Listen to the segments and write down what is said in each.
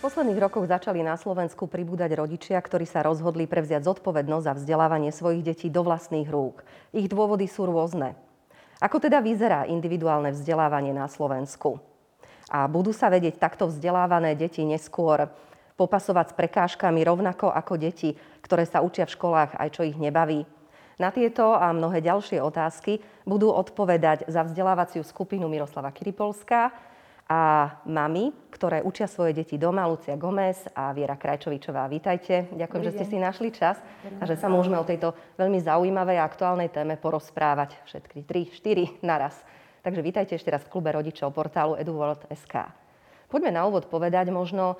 V posledných rokoch začali na Slovensku pribúdať rodičia, ktorí sa rozhodli prevziať zodpovednosť za vzdelávanie svojich detí do vlastných rúk. Ich dôvody sú rôzne. Ako teda vyzerá individuálne vzdelávanie na Slovensku? A budú sa vedieť takto vzdelávané deti neskôr popasovať s prekážkami rovnako ako deti, ktoré sa učia v školách aj čo ich nebaví? Na tieto a mnohé ďalšie otázky budú odpovedať za vzdelávaciu skupinu Miroslava Kiripolská, a mami, ktoré učia svoje deti doma, Lucia Gomez a Viera Krajčovičová. Vítajte. Ďakujem, že ste si našli čas a že sa môžeme o tejto veľmi zaujímavej a aktuálnej téme porozprávať všetky tri, štyri naraz. Takže vítajte ešte raz v klube rodičov portálu eduworld.sk. Poďme na úvod povedať možno,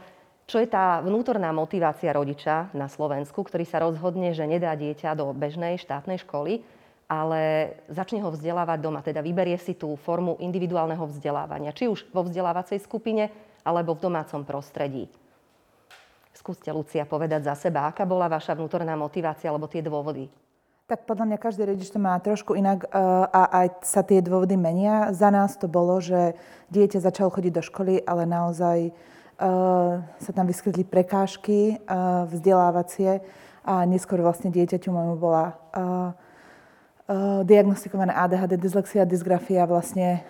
čo je tá vnútorná motivácia rodiča na Slovensku, ktorý sa rozhodne, že nedá dieťa do bežnej štátnej školy, ale začne ho vzdelávať doma. Teda vyberie si tú formu individuálneho vzdelávania, či už vo vzdelávacej skupine, alebo v domácom prostredí. Skúste, Lucia, povedať za seba, aká bola vaša vnútorná motivácia alebo tie dôvody? Tak podľa mňa každý rodič to má trošku inak eh, a aj sa tie dôvody menia. Za nás to bolo, že dieťa začalo chodiť do školy, ale naozaj uh, sa tam vyskytli prekážky uh, vzdelávacie a neskôr vlastne dieťaťu môjmu bola diagnostikované ADHD, dyslexia, dysgrafia vlastne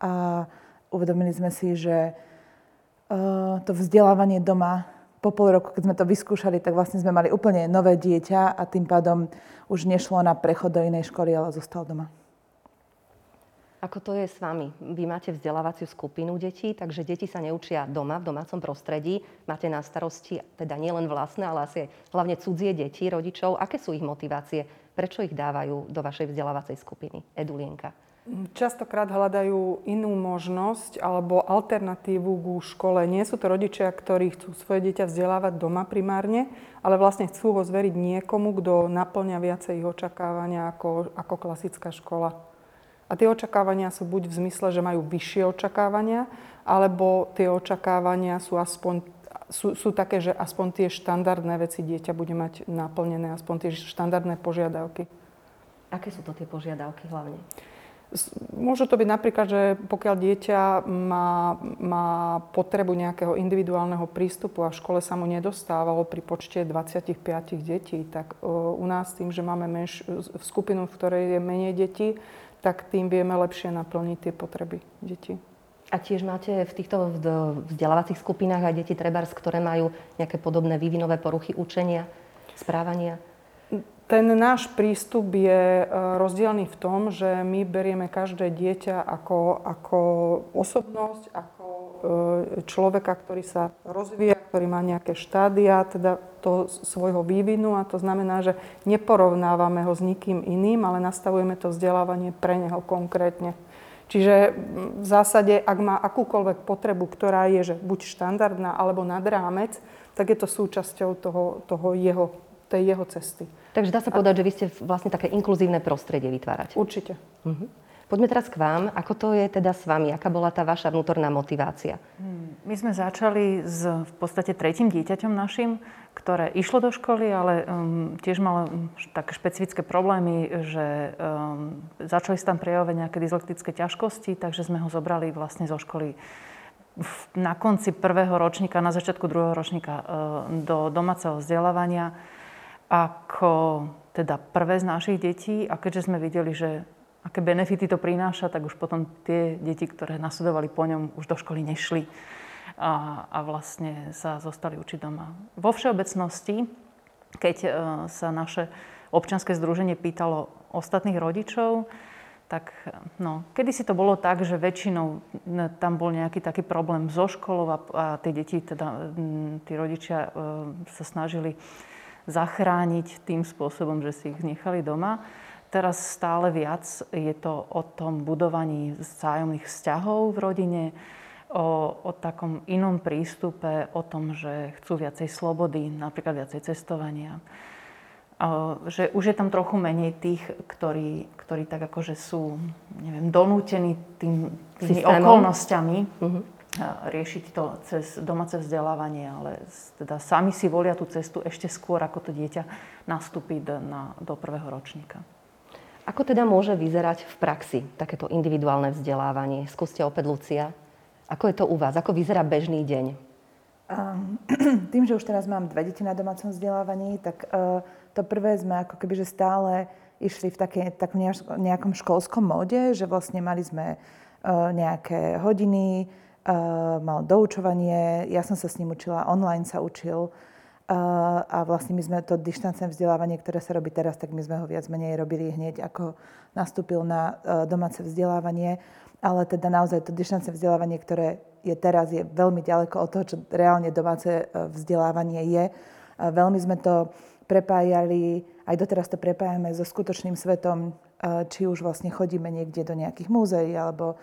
a uvedomili sme si, že uh, to vzdelávanie doma po pol roku, keď sme to vyskúšali, tak vlastne sme mali úplne nové dieťa a tým pádom už nešlo na prechod do inej školy, ale zostal doma. Ako to je s vami? Vy máte vzdelávaciu skupinu detí, takže deti sa neučia doma, v domácom prostredí. Máte na starosti teda nielen vlastné, ale asi hlavne cudzie deti, rodičov. Aké sú ich motivácie? Prečo ich dávajú do vašej vzdelávacej skupiny? Edulienka. Častokrát hľadajú inú možnosť alebo alternatívu ku škole. Nie sú to rodičia, ktorí chcú svoje dieťa vzdelávať doma primárne, ale vlastne chcú ho zveriť niekomu, kto naplňa viacej ich očakávania ako, ako klasická škola. A tie očakávania sú buď v zmysle, že majú vyššie očakávania, alebo tie očakávania sú aspoň sú, sú také, že aspoň tie štandardné veci dieťa bude mať naplnené, aspoň tie štandardné požiadavky. Aké sú to tie požiadavky hlavne? Môže to byť napríklad, že pokiaľ dieťa má, má potrebu nejakého individuálneho prístupu a v škole sa mu nedostávalo pri počte 25 detí, tak u nás tým, že máme menš, skupinu, v ktorej je menej detí, tak tým vieme lepšie naplniť tie potreby detí. A tiež máte v týchto vzdelávacích skupinách aj deti trebárs, ktoré majú nejaké podobné vývinové poruchy učenia, správania? Ten náš prístup je e, rozdielný v tom, že my berieme každé dieťa ako, ako osobnosť, ako e, človeka, ktorý sa rozvíja, ktorý má nejaké štádia, teda toho svojho vývinu a to znamená, že neporovnávame ho s nikým iným, ale nastavujeme to vzdelávanie pre neho konkrétne. Čiže v zásade, ak má akúkoľvek potrebu, ktorá je že buď štandardná alebo nad rámec, tak je to súčasťou toho, toho jeho, tej jeho cesty. Takže dá sa povedať, že vy ste vlastne také inkluzívne prostredie vytvárať. Určite. Uh-huh. Poďme teraz k vám. Ako to je teda s vami? Aká bola tá vaša vnútorná motivácia? Hmm. My sme začali s v podstate tretím dieťaťom našim, ktoré išlo do školy, ale um, tiež malo um, také špecifické problémy, že um, začali sa tam prejavovať nejaké dyslektické ťažkosti, takže sme ho zobrali vlastne zo školy na konci prvého ročníka, na začiatku druhého ročníka uh, do domáceho vzdelávania ako teda prvé z našich detí a keďže sme videli, že aké benefity to prináša, tak už potom tie deti, ktoré nasledovali po ňom, už do školy nešli a, a vlastne sa zostali učiť doma. Vo všeobecnosti, keď uh, sa naše občianske združenie pýtalo ostatných rodičov, tak no, kedy si to bolo tak, že väčšinou tam bol nejaký taký problém so školou a, a tie deti, teda tí rodičia uh, sa snažili zachrániť tým spôsobom, že si ich nechali doma. Teraz stále viac je to o tom budovaní vzájomných vzťahov v rodine, o, o takom inom prístupe, o tom, že chcú viacej slobody, napríklad viacej cestovania. O, že už je tam trochu menej tých, ktorí, ktorí tak akože sú, neviem, donútení tým, tými Systémom. okolnostiami. Uh-huh riešiť to cez domáce vzdelávanie, ale teda sami si volia tú cestu ešte skôr, ako to dieťa nastúpi na, do prvého ročníka. Ako teda môže vyzerať v praxi takéto individuálne vzdelávanie? Skúste opäť, Lucia. Ako je to u vás? Ako vyzerá bežný deň? Tým, že už teraz mám dve deti na domácom vzdelávaní, tak uh, to prvé sme ako keby, že stále išli v také, tak nejakom školskom móde, že vlastne mali sme uh, nejaké hodiny, uh, mal doučovanie, ja som sa s ním učila, online sa učil a vlastne my sme to dištancné vzdelávanie, ktoré sa robí teraz, tak my sme ho viac menej robili hneď, ako nastúpil na uh, domáce vzdelávanie. Ale teda naozaj to dištancné vzdelávanie, ktoré je teraz, je veľmi ďaleko od toho, čo reálne domáce e, vzdelávanie je. Veľmi sme to prepájali, aj doteraz to prepájame so skutočným svetom, e, či už vlastne chodíme niekde do nejakých múzeí, alebo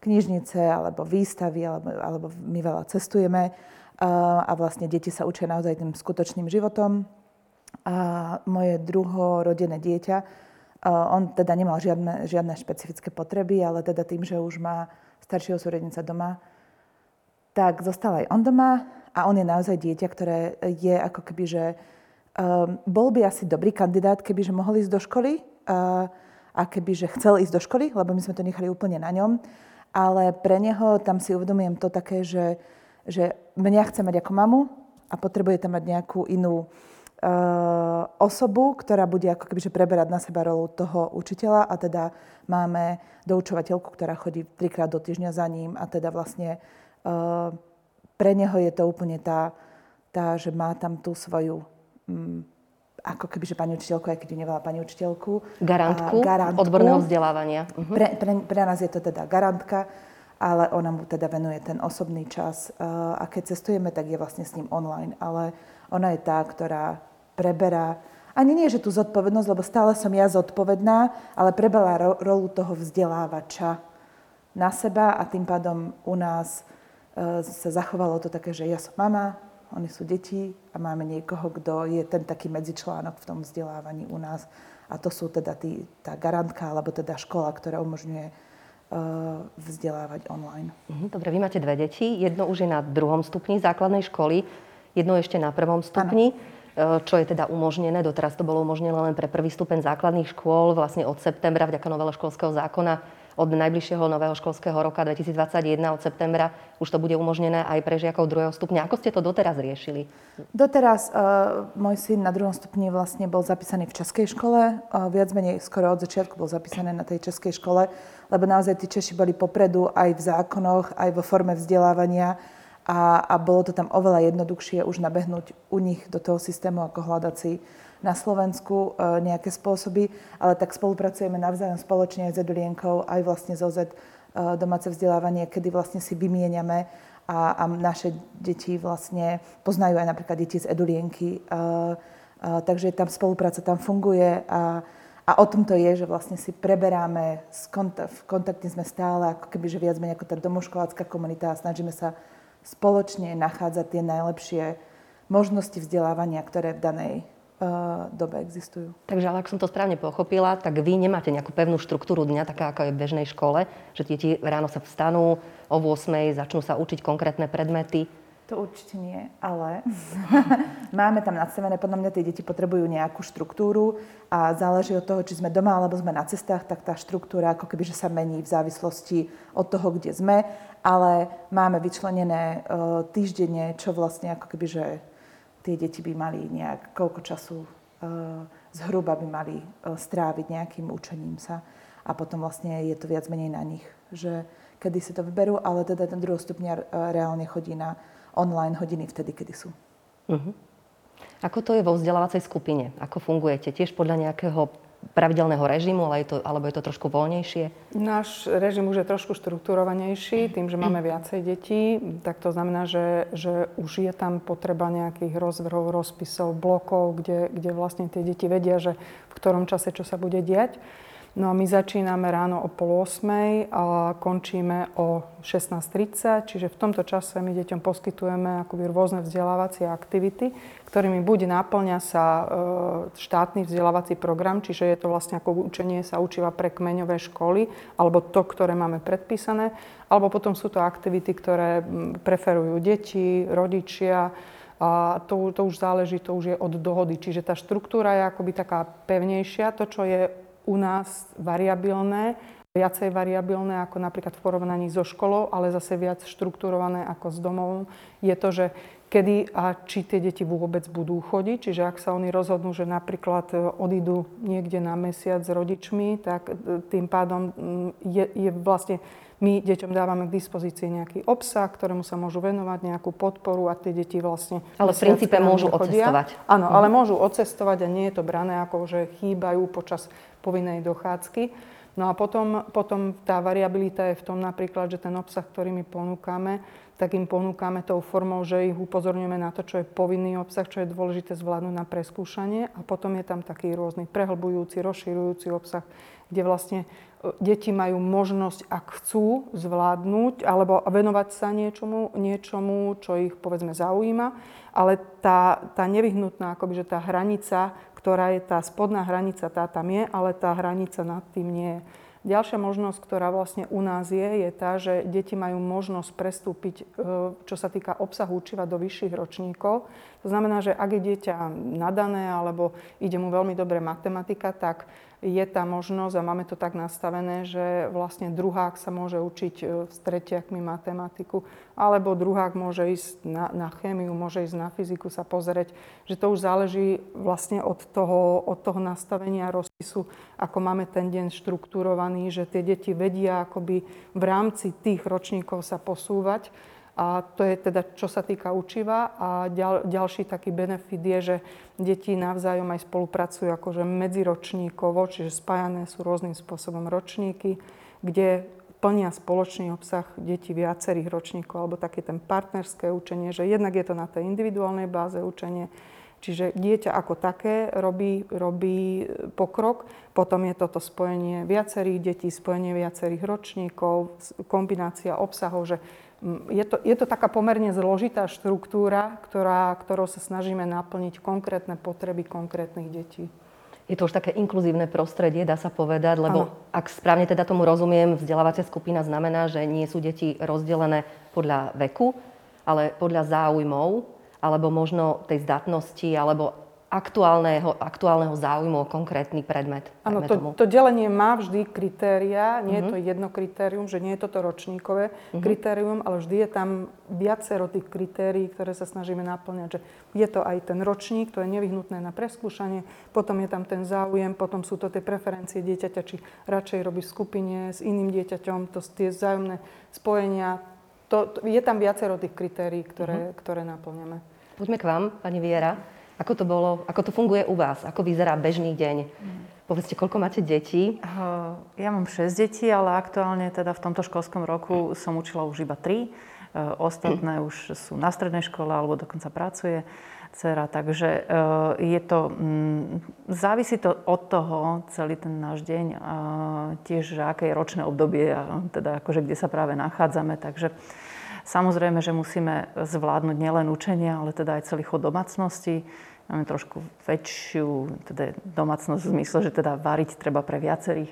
knižnice, alebo výstavy, alebo, alebo my veľa cestujeme a vlastne deti sa učia naozaj tým skutočným životom. A moje druhorodené dieťa, e, on teda nemal žiadne, žiadne špecifické potreby, ale teda tým, že už má staršieho súrednica doma, tak zostal aj on doma a on je naozaj dieťa, ktoré je ako keby, že um, bol by asi dobrý kandidát, keby že mohol ísť do školy uh, a keby že chcel ísť do školy, lebo my sme to nechali úplne na ňom. Ale pre neho tam si uvedomujem to také, že, že mňa chce mať ako mamu a potrebuje tam mať nejakú inú uh, osobu, ktorá bude ako keby že preberať na seba rolu toho učiteľa a teda máme doučovateľku, ktorá chodí trikrát do týždňa za ním a teda vlastne Ehm, pre neho je to úplne tá, tá že má tam tú svoju mm, ako keby, že pani učiteľku, aj keď ju nevala pani učiteľku. Garantku, garantku odborného vzdelávania. Uh-huh. Pre, pre, pre nás je to teda garantka, ale ona mu teda venuje ten osobný čas. Uh, a keď cestujeme, tak je vlastne s ním online. Ale ona je tá, ktorá preberá ani nie, že tú zodpovednosť, lebo stále som ja zodpovedná, ale prebala ro- rolu toho vzdelávača na seba a tým pádom u nás E, sa zachovalo to také, že ja som mama, oni sú deti a máme niekoho, kto je ten taký medzičlánok v tom vzdelávaní u nás. A to sú teda tí, tá garantka, alebo teda škola, ktorá umožňuje vzdelávať online. Mhm, dobre, vy máte dve deti. Jedno už je na druhom stupni základnej školy, jedno ešte na prvom stupni. Ano e, čo je teda umožnené. Doteraz to bolo umožnené len pre prvý stupeň základných škôl. Vlastne od septembra vďaka nového školského zákona od najbližšieho nového školského roka 2021 od septembra už to bude umožnené aj pre žiakov druhého stupňa. Ako ste to doteraz riešili? Doteraz uh, môj syn na druhom stupni vlastne bol zapísaný v českej škole. Uh, viac menej skoro od začiatku bol zapísaný na tej českej škole, lebo naozaj tí Češi boli popredu aj v zákonoch, aj vo forme vzdelávania a, a bolo to tam oveľa jednoduchšie už nabehnúť u nich do toho systému ako hľadací na Slovensku e, nejaké spôsoby, ale tak spolupracujeme navzájom spoločne s Edulienkou, aj vlastne zo Z e, domáce vzdelávanie, kedy vlastne si vymieniame a, a naše deti vlastne poznajú aj napríklad deti z Edulienky. A, a, takže tam spolupráca tam funguje a, a o tom to je, že vlastne si preberáme, v kontakte sme stále, ako keby, že viac menej ako tá domoškolácká komunita a snažíme sa spoločne nachádzať tie najlepšie možnosti vzdelávania, ktoré v danej dobe existujú. Takže ale ak som to správne pochopila, tak vy nemáte nejakú pevnú štruktúru dňa, taká ako je v bežnej škole, že deti ráno sa vstanú, o 8 začnú sa učiť konkrétne predmety. To určite nie, ale máme tam nastavené, podľa mňa tie deti potrebujú nejakú štruktúru a záleží od toho, či sme doma alebo sme na cestách, tak tá štruktúra ako keby, že sa mení v závislosti od toho, kde sme, ale máme vyčlenené uh, týždenne, čo vlastne ako keby, že tie deti by mali nejak, koľko času uh, zhruba by mali uh, stráviť nejakým učením sa. A potom vlastne je to viac menej na nich, že kedy si to vyberú, ale teda ten druhostupňar uh, reálne chodí na online hodiny vtedy, kedy sú. Uh-huh. Ako to je vo vzdelávacej skupine? Ako fungujete? Tiež podľa nejakého pravidelného režimu, ale je to, alebo je to trošku voľnejšie? Náš režim už je trošku štruktúrovanejší, tým, že máme viacej detí, tak to znamená, že, že už je tam potreba nejakých rozvrhov, rozpisov, blokov, kde, kde vlastne tie deti vedia, že v ktorom čase čo sa bude diať. No a my začíname ráno o pol 8 a končíme o 16.30, čiže v tomto čase my deťom poskytujeme akoby rôzne vzdelávacie aktivity, ktorými buď náplňa sa e, štátny vzdelávací program, čiže je to vlastne ako učenie sa učiva pre kmeňové školy, alebo to, ktoré máme predpísané, alebo potom sú to aktivity, ktoré preferujú deti, rodičia, a to, to už záleží, to už je od dohody. Čiže tá štruktúra je akoby taká pevnejšia. To, čo je u nás variabilné viacej variabilné ako napríklad v porovnaní so školou, ale zase viac štrukturované ako s domovom, je to, že kedy a či tie deti vôbec budú chodiť. Čiže ak sa oni rozhodnú, že napríklad e, odídu niekde na mesiac s rodičmi, tak e, tým pádom mm, je, je vlastne my deťom dávame k dispozícii nejaký obsah, ktorému sa môžu venovať, nejakú podporu a tie deti vlastne... Ale v princípe môžu chodia. odcestovať. Áno, mhm. ale môžu odcestovať a nie je to brané ako, že chýbajú počas povinnej dochádzky. No a potom, potom tá variabilita je v tom napríklad, že ten obsah, ktorý my ponúkame, tak im ponúkame tou formou, že ich upozorňujeme na to, čo je povinný obsah, čo je dôležité zvládnuť na preskúšanie a potom je tam taký rôzny prehlbujúci, rozširujúci obsah, kde vlastne e, deti majú možnosť, ak chcú, zvládnuť alebo venovať sa niečomu, niečomu čo ich povedzme zaujíma, ale tá, tá nevyhnutná, akoby, že tá hranica, ktorá je tá spodná hranica, tá tam je, ale tá hranica nad tým nie je. Ďalšia možnosť, ktorá vlastne u nás je, je tá, že deti majú možnosť prestúpiť, e, čo sa týka obsahu učiva do vyšších ročníkov. To znamená, že ak je dieťa nadané alebo ide mu veľmi dobre matematika, tak je tá možnosť a máme to tak nastavené, že vlastne druhák sa môže učiť e, s tretiakmi matematiku, alebo druhák môže ísť na, na chémiu, môže ísť na fyziku sa pozrieť, že to už záleží vlastne od toho, od toho nastavenia rozpisu, ako máme ten deň štruktúrovaný, že tie deti vedia akoby v rámci tých ročníkov sa posúvať a to je teda, čo sa týka učiva. A ďal, ďalší taký benefit je, že deti navzájom aj spolupracujú akože medziročníkovo, čiže spájané sú rôznym spôsobom ročníky, kde plnia spoločný obsah detí viacerých ročníkov, alebo také ten partnerské učenie, že jednak je to na tej individuálnej báze učenie, Čiže dieťa ako také robí, robí pokrok, potom je toto spojenie viacerých detí, spojenie viacerých ročníkov, kombinácia obsahov, že je to, je to taká pomerne zložitá štruktúra, ktorá, ktorou sa snažíme naplniť konkrétne potreby konkrétnych detí. Je to už také inkluzívne prostredie, dá sa povedať, lebo ano. ak správne teda tomu rozumiem, vzdelávacia skupina znamená, že nie sú deti rozdelené podľa veku, ale podľa záujmov, alebo možno tej zdatnosti, alebo aktuálneho, aktuálneho záujmu o konkrétny predmet. Áno, to, to delenie má vždy kritéria, nie uh-huh. je to mhm. jedno kritérium, že nie je toto ročníkové uh-huh. kritérium, ale vždy je tam viacero tých kritérií, ktoré sa snažíme naplňať. Že je to aj ten ročník, to je nevyhnutné na preskúšanie, potom je tam ten záujem, potom sú to tie preferencie dieťaťa, či radšej robí v skupine s iným dieťaťom, to tie vzájomné spojenia. To, to, je tam viacero tých kritérií, ktoré, uh-huh. ktoré naplňame. Poďme k vám, pani Viera. Ako to bolo, ako to funguje u vás? Ako vyzerá bežný deň? Povedzte, koľko máte detí? Ja mám 6 detí, ale aktuálne teda v tomto školskom roku som učila už iba 3. Ostatné už sú na strednej škole alebo dokonca pracuje dcera. Takže je to, mm, závisí to od toho, celý ten náš deň, tiež, aké je ročné obdobie, teda akože kde sa práve nachádzame. Takže Samozrejme, že musíme zvládnuť nielen učenie, ale teda aj celý chod domácnosti. Máme trošku väčšiu teda domácnosť v zmysle, že teda variť treba pre viacerých,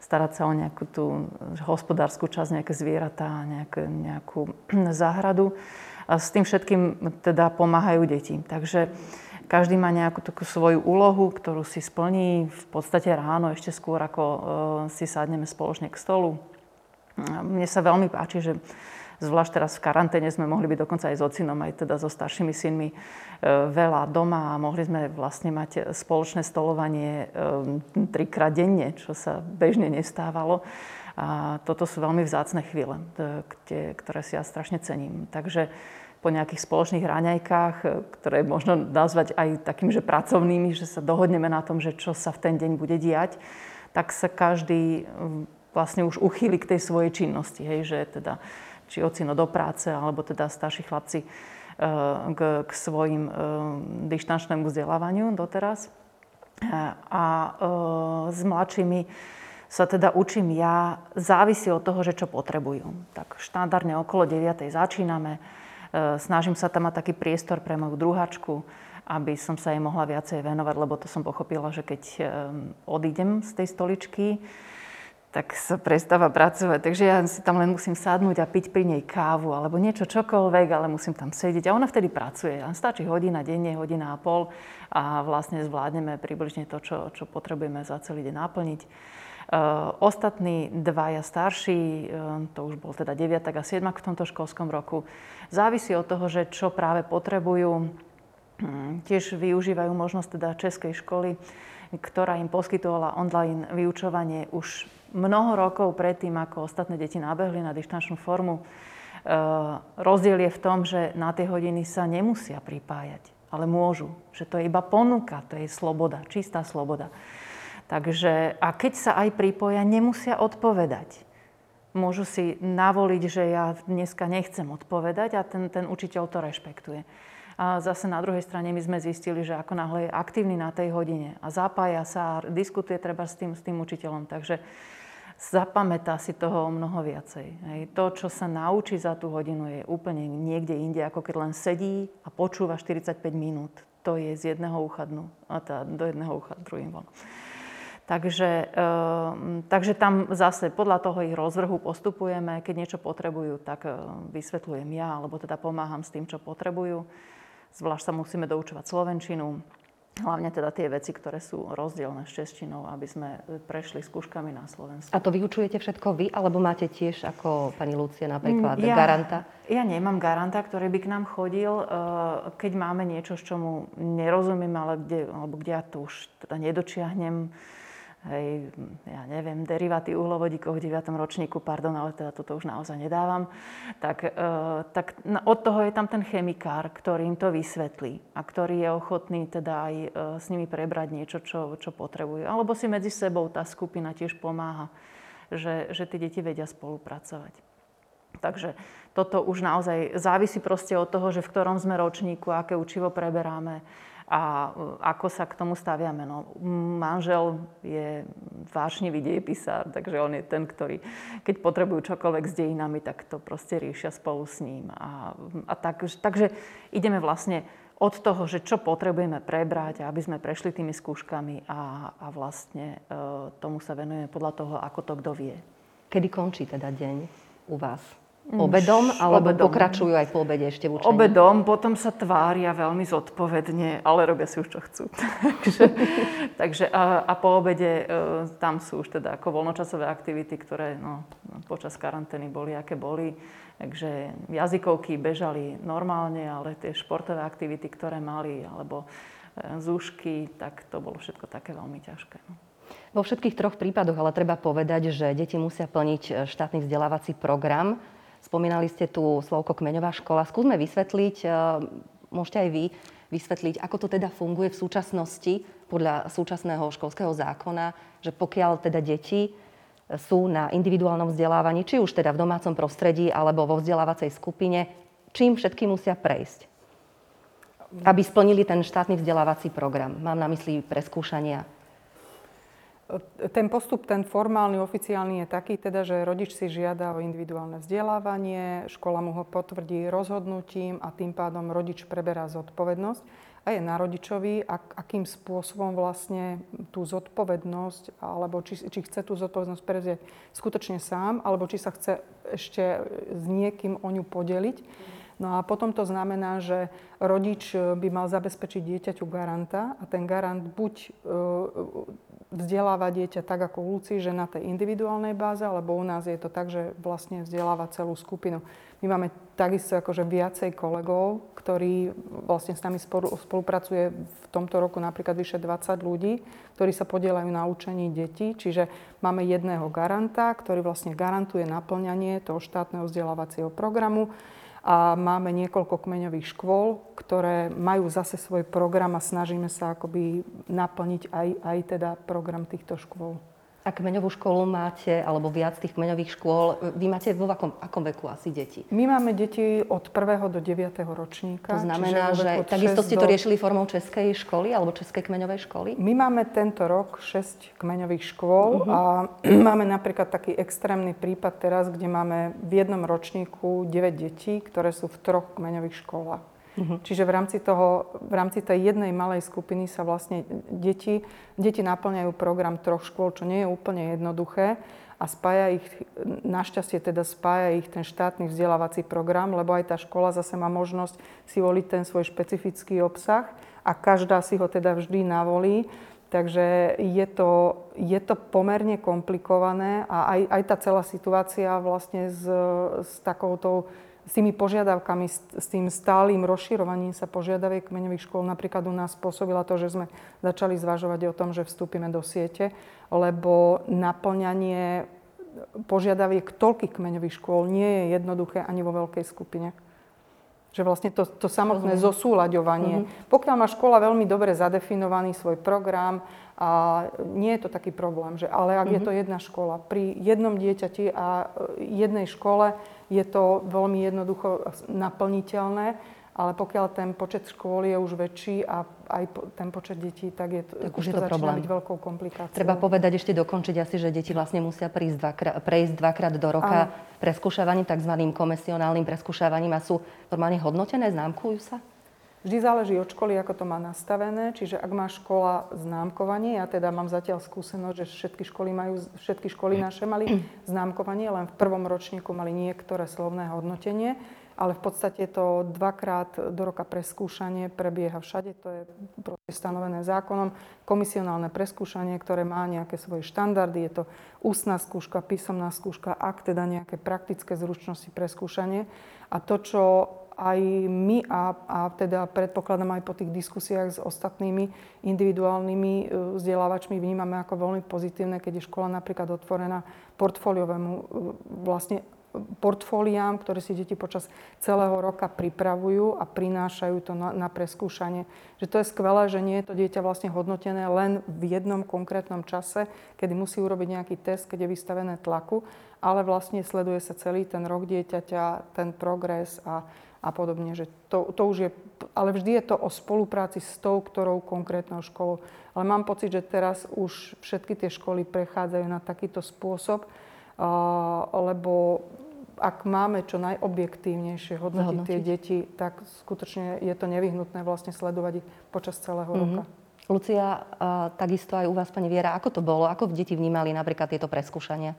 starať sa o nejakú tú hospodárskú časť, nejaké zvieratá, nejaké, nejakú záhradu. A s tým všetkým teda pomáhajú deti. Takže každý má nejakú takú svoju úlohu, ktorú si splní v podstate ráno, ešte skôr ako e, si sadneme spoločne k stolu. Mne sa veľmi páči, že Zvlášť teraz v karanténe sme mohli byť dokonca aj s ocinom, aj teda so staršími synmi e, veľa doma a mohli sme vlastne mať spoločné stolovanie e, trikrát denne, čo sa bežne nestávalo. A toto sú veľmi vzácne chvíle, e, ktoré si ja strašne cením. Takže po nejakých spoločných raňajkách, ktoré možno nazvať aj takým, že pracovnými, že sa dohodneme na tom, že čo sa v ten deň bude diať, tak sa každý vlastne už uchýli k tej svojej činnosti. Hej, že teda či ocino do práce, alebo teda starší chlapci e, k, k svojim e, dištančnému vzdelávaniu doteraz. E, a s mladšími sa teda učím ja, závisí od toho, že čo potrebujú. Tak štandardne okolo 9. začíname. Snažím sa tam mať taký priestor pre moju druhačku, aby som sa jej mohla viacej venovať, lebo to som pochopila, že keď odídem z tej stoličky, tak sa prestáva pracovať. Takže ja si tam len musím sadnúť a piť pri nej kávu alebo niečo čokoľvek, ale musím tam sedieť. A ona vtedy pracuje. A stačí hodina denne, hodina a pol a vlastne zvládneme približne to, čo, čo potrebujeme za celý deň naplniť. Ostatní dvaja starší, to už bol teda 9 a 7 v tomto školskom roku, závisí od toho, že čo práve potrebujú. Hm, tiež využívajú možnosť teda Českej školy, ktorá im poskytovala online vyučovanie už mnoho rokov predtým, ako ostatné deti nabehli na dištančnú formu. Rozdiel je v tom, že na tie hodiny sa nemusia pripájať, ale môžu. Že to je iba ponuka, to je sloboda, čistá sloboda. Takže, a keď sa aj pripoja, nemusia odpovedať. Môžu si navoliť, že ja dneska nechcem odpovedať a ten, ten učiteľ to rešpektuje. A zase na druhej strane my sme zistili, že ako náhle je aktívny na tej hodine a zapája sa a diskutuje treba s tým, s tým učiteľom. Takže zapamätá si toho o mnoho viacej. Hej. To, čo sa naučí za tú hodinu, je úplne niekde inde, ako keď len sedí a počúva 45 minút. To je z jedného ucha dnu, a tá, do jedného ucha druhým von. Takže, e, takže tam zase podľa toho ich rozvrhu postupujeme. Keď niečo potrebujú, tak e, vysvetľujem ja, alebo teda pomáham s tým, čo potrebujú. Zvlášť sa musíme doučovať slovenčinu, hlavne teda tie veci, ktoré sú rozdielne s češtinou, aby sme prešli skúškami na Slovensku. A to vyučujete všetko vy, alebo máte tiež ako pani Lucia napríklad ja, garanta? Ja nemám garanta, ktorý by k nám chodil, e, keď máme niečo, z čomu nerozumiem, ale kde, alebo kde ja to už teda nedočiahnem hej, ja neviem, deriváty uhlovodíkov v 9. ročníku, pardon, ale teda toto už naozaj nedávam, tak, e, tak od toho je tam ten chemikár, ktorý im to vysvetlí a ktorý je ochotný teda aj e, s nimi prebrať niečo, čo, čo potrebujú. Alebo si medzi sebou tá skupina tiež pomáha, že, že tí deti vedia spolupracovať. Takže toto už naozaj závisí proste od toho, že v ktorom sme ročníku, aké učivo preberáme, a e, ako sa k tomu staviame? No, manžel je vášnivý dejepisár, takže on je ten, ktorý, keď potrebujú čokoľvek s dejinami, tak to proste riešia spolu s ním. A, a tak, takže ideme vlastne od toho, že čo potrebujeme prebrať, aby sme prešli tými skúškami a, a vlastne e, tomu sa venujeme podľa toho, ako to kto vie. Kedy končí teda deň u vás? Obedom, alebo obedom. pokračujú aj po obede ešte v učení? Obedom, potom sa tvária veľmi zodpovedne, ale robia si už čo chcú. takže, takže a, a po obede e, tam sú už teda ako voľnočasové aktivity, ktoré no, počas karantény boli, aké boli. Takže jazykovky bežali normálne, ale tie športové aktivity, ktoré mali, alebo e, zúšky, tak to bolo všetko také veľmi ťažké. No. Vo všetkých troch prípadoch ale treba povedať, že deti musia plniť e, štátny vzdelávací program Spomínali ste tu slovko kmeňová škola. Skúsme vysvetliť, e, môžete aj vy vysvetliť, ako to teda funguje v súčasnosti podľa súčasného školského zákona, že pokiaľ teda deti sú na individuálnom vzdelávaní, či už teda v domácom prostredí alebo vo vzdelávacej skupine, čím všetky musia prejsť, aby splnili ten štátny vzdelávací program. Mám na mysli preskúšania ten postup, ten formálny, oficiálny je taký, teda, že rodič si žiada o individuálne vzdelávanie, škola mu ho potvrdí rozhodnutím a tým pádom rodič preberá zodpovednosť. A je na rodičovi, ak, akým spôsobom vlastne tú zodpovednosť, alebo či, či chce tú zodpovednosť prevziať skutočne sám, alebo či sa chce ešte s niekým o ňu podeliť. No a potom to znamená, že rodič by mal zabezpečiť dieťaťu garanta a ten garant buď vzdeláva dieťa tak ako Luci, že na tej individuálnej báze, alebo u nás je to tak, že vlastne vzdeláva celú skupinu. My máme takisto akože viacej kolegov, ktorí vlastne s nami spolu, spolupracuje v tomto roku napríklad vyše 20 ľudí, ktorí sa podielajú na učení detí. Čiže máme jedného garanta, ktorý vlastne garantuje naplňanie toho štátneho vzdelávacieho programu a máme niekoľko kmeňových škôl, ktoré majú zase svoj program a snažíme sa akoby naplniť aj, aj teda program týchto škôl. A kmeňovú školu máte, alebo viac tých kmeňových škôl, vy máte vo akom, akom veku asi deti? My máme deti od 1. do 9. ročníka. To znamená, že takisto ste to riešili formou českej školy alebo českej kmeňovej školy? My máme tento rok 6 kmeňových škôl uh-huh. a máme napríklad taký extrémny prípad teraz, kde máme v jednom ročníku 9 detí, ktoré sú v troch kmeňových školách. Uh-huh. Čiže v rámci, toho, v rámci tej jednej malej skupiny sa vlastne deti, deti naplňajú program troch škôl, čo nie je úplne jednoduché a spája ich, našťastie teda spája ich ten štátny vzdelávací program, lebo aj tá škola zase má možnosť si voliť ten svoj špecifický obsah a každá si ho teda vždy navolí Takže je to, je to pomerne komplikované a aj, aj tá celá situácia vlastne s, s takouto s tými požiadavkami, s, tým stálym rozširovaním sa požiadaviek kmeňových škôl napríklad u nás spôsobila to, že sme začali zvažovať o tom, že vstúpime do siete, lebo naplňanie požiadaviek toľkých kmeňových škôl nie je jednoduché ani vo veľkej skupine. Že vlastne to, to samotné uh-huh. zosúľaďovanie. Uh-huh. Pokiaľ má škola veľmi dobre zadefinovaný svoj program, a nie je to taký problém, že, ale ak uh-huh. je to jedna škola, pri jednom dieťati a jednej škole je to veľmi jednoducho naplniteľné ale pokiaľ ten počet škôl je už väčší a aj ten počet detí, tak, je to, tak už, je to, to začína byť veľkou komplikáciou. Treba povedať ešte dokončiť asi, že deti vlastne musia prísť dvakrát, prejsť dvakrát do roka Áno. preskúšavaním, tzv. komisionálnym preskúšavaním a sú normálne hodnotené, známkujú sa? Vždy záleží od školy, ako to má nastavené. Čiže ak má škola známkovanie, ja teda mám zatiaľ skúsenosť, že všetky školy majú, všetky školy naše mali známkovanie, len v prvom ročníku mali niektoré slovné hodnotenie ale v podstate to dvakrát do roka preskúšanie prebieha všade, to je stanovené zákonom. Komisionálne preskúšanie, ktoré má nejaké svoje štandardy, je to ústna skúška, písomná skúška, ak teda nejaké praktické zručnosti preskúšanie. A to, čo aj my a, a teda predpokladám aj po tých diskusiách s ostatnými individuálnymi e, vzdelávačmi vnímame ako veľmi pozitívne, keď je škola napríklad otvorená portfóliovému e, vlastne portfóliám, ktoré si deti počas celého roka pripravujú a prinášajú to na, na preskúšanie. Že to je skvelé, že nie je to dieťa vlastne hodnotené len v jednom konkrétnom čase, kedy musí urobiť nejaký test, keď je vystavené tlaku, ale vlastne sleduje sa celý ten rok dieťaťa, ten progres a, a podobne. Že to, to už je, ale vždy je to o spolupráci s tou, ktorou konkrétnou školou. Ale mám pocit, že teraz už všetky tie školy prechádzajú na takýto spôsob, lebo ak máme čo najobjektívnejšie hodnotiť, hodnotiť tie deti, tak skutočne je to nevyhnutné vlastne sledovať ich počas celého mm-hmm. roka. Lucia, takisto aj u vás, pani Viera, ako to bolo? Ako deti vnímali napríklad tieto preskúšania?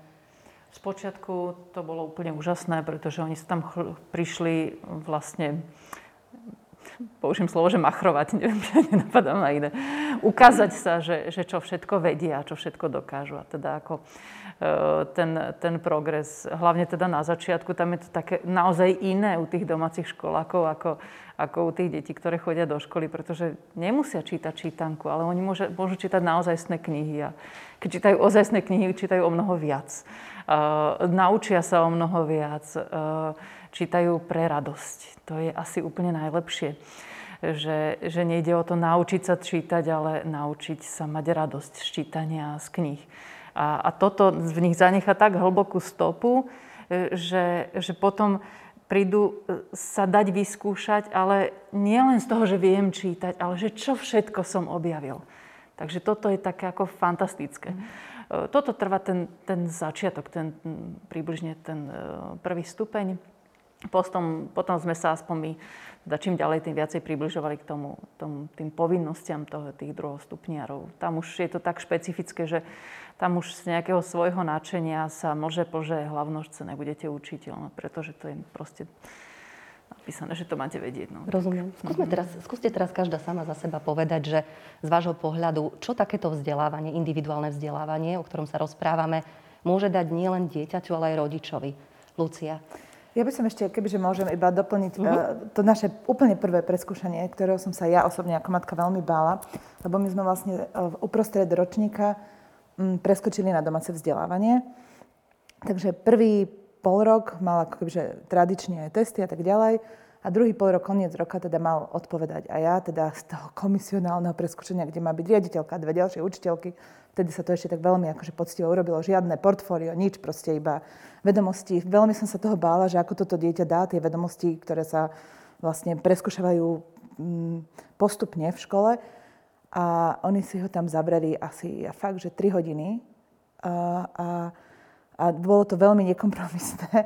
Spočiatku to bolo úplne úžasné, pretože oni sa tam prišli vlastne použijem slovo, že machrovať, neviem, nenapadá ma iné, ukázať sa, že, že čo všetko vedia, čo všetko dokážu. A teda ako E, ten, ten progres. Hlavne teda na začiatku, tam je to také naozaj iné u tých domácich školákov ako, ako u tých detí, ktoré chodia do školy, pretože nemusia čítať čítanku, ale oni môže, môžu čítať naozajstné knihy. A keď čítajú ozajstné knihy, čítajú o mnoho viac. Uh, naučia sa o mnoho viac. Uh, čítajú pre radosť. To je asi úplne najlepšie. Že, že nejde o to naučiť sa čítať, ale naučiť sa mať radosť z čítania z kníh. A, a toto v nich zanecha tak hlbokú stopu, e, že, že potom prídu e, sa dať vyskúšať, ale nie len z toho, že viem čítať, ale že čo všetko som objavil. Takže toto je také ako fantastické. Mm. Toto trvá ten, ten začiatok, ten, približne ten prvý stupeň. Potom, potom sme sa aspoň my, teda čím ďalej, tým viacej približovali k tomu, tomu tým povinnostiam toho, tých druhostupniarov. Tam už je to tak špecifické, že tam už z nejakého svojho náčenia sa môže po, že hlavnožce nebudete učiteľ, no, pretože to je proste napísané, že to máte vedieť. No. Rozumiem. Skúsme teraz, skúste teraz každá sama za seba povedať, že z vášho pohľadu, čo takéto vzdelávanie, individuálne vzdelávanie, o ktorom sa rozprávame, môže dať nielen dieťaťu, ale aj rodičovi. Lucia. Ja by som ešte, kebyže môžem iba doplniť uh-huh. to naše úplne prvé preskúšanie, ktorého som sa ja osobne ako matka veľmi bála, lebo my sme vlastne uprostred ročníka Mm, preskočili na domáce vzdelávanie. Takže prvý pol rok mal ako kebyže tradične aj testy a tak ďalej. A druhý pol rok, koniec roka, teda mal odpovedať. A ja teda z toho komisionálneho preskúšania, kde má byť riaditeľka a dve ďalšie učiteľky, vtedy sa to ešte tak veľmi akože poctivo urobilo. Žiadne portfólio, nič, proste iba vedomosti. Veľmi som sa toho bála, že ako toto dieťa dá tie vedomosti, ktoré sa vlastne preskúšavajú mm, postupne v škole. A oni si ho tam zabrali asi ja fakt, že 3 hodiny. A, a, a bolo to veľmi nekompromisné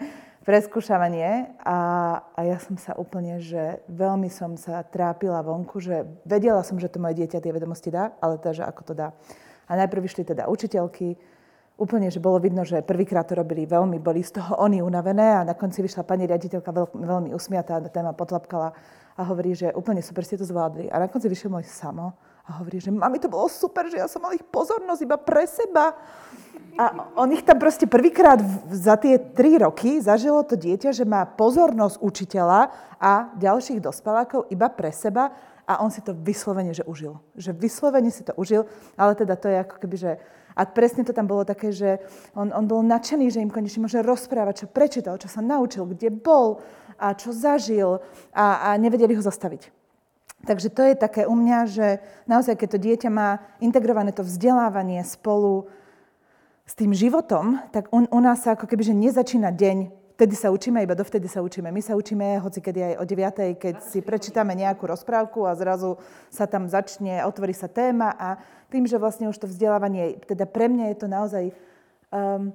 preskúšavanie a, a ja som sa úplne, že veľmi som sa trápila vonku, že vedela som, že to moje dieťa tie vedomosti dá, ale teda, že ako to dá. A najprv vyšli teda učiteľky, úplne, že bolo vidno, že prvýkrát to robili veľmi, boli z toho oni unavené a na konci vyšla pani riaditeľka veľ, veľmi usmiatá, téma potlapkala a hovorí, že úplne super ste to zvládli. A na konci vyšiel môj samo A hovorí, že mami, to bolo super, že ja som mal ich pozornosť iba pre seba. A on ich tam proste prvýkrát za tie tri roky zažilo to dieťa, že má pozornosť učiteľa a ďalších dospelákov iba pre seba a on si to vyslovene, že užil. Že vyslovene si to užil, ale teda to je ako keby, že... A presne to tam bolo také, že on, on bol nadšený, že im konečne môže rozprávať, čo prečítal, čo sa naučil, kde bol a čo zažil a, a nevedeli ho zastaviť. Takže to je také u mňa, že naozaj, keď to dieťa má integrované to vzdelávanie spolu s tým životom, tak u, u nás sa ako keby, že nezačína deň, vtedy sa učíme, iba dovtedy sa učíme. My sa učíme hoci kedy aj o 9, keď si prečítame nejakú rozprávku a zrazu sa tam začne, otvorí sa téma a tým, že vlastne už to vzdelávanie, teda pre mňa je to naozaj, um,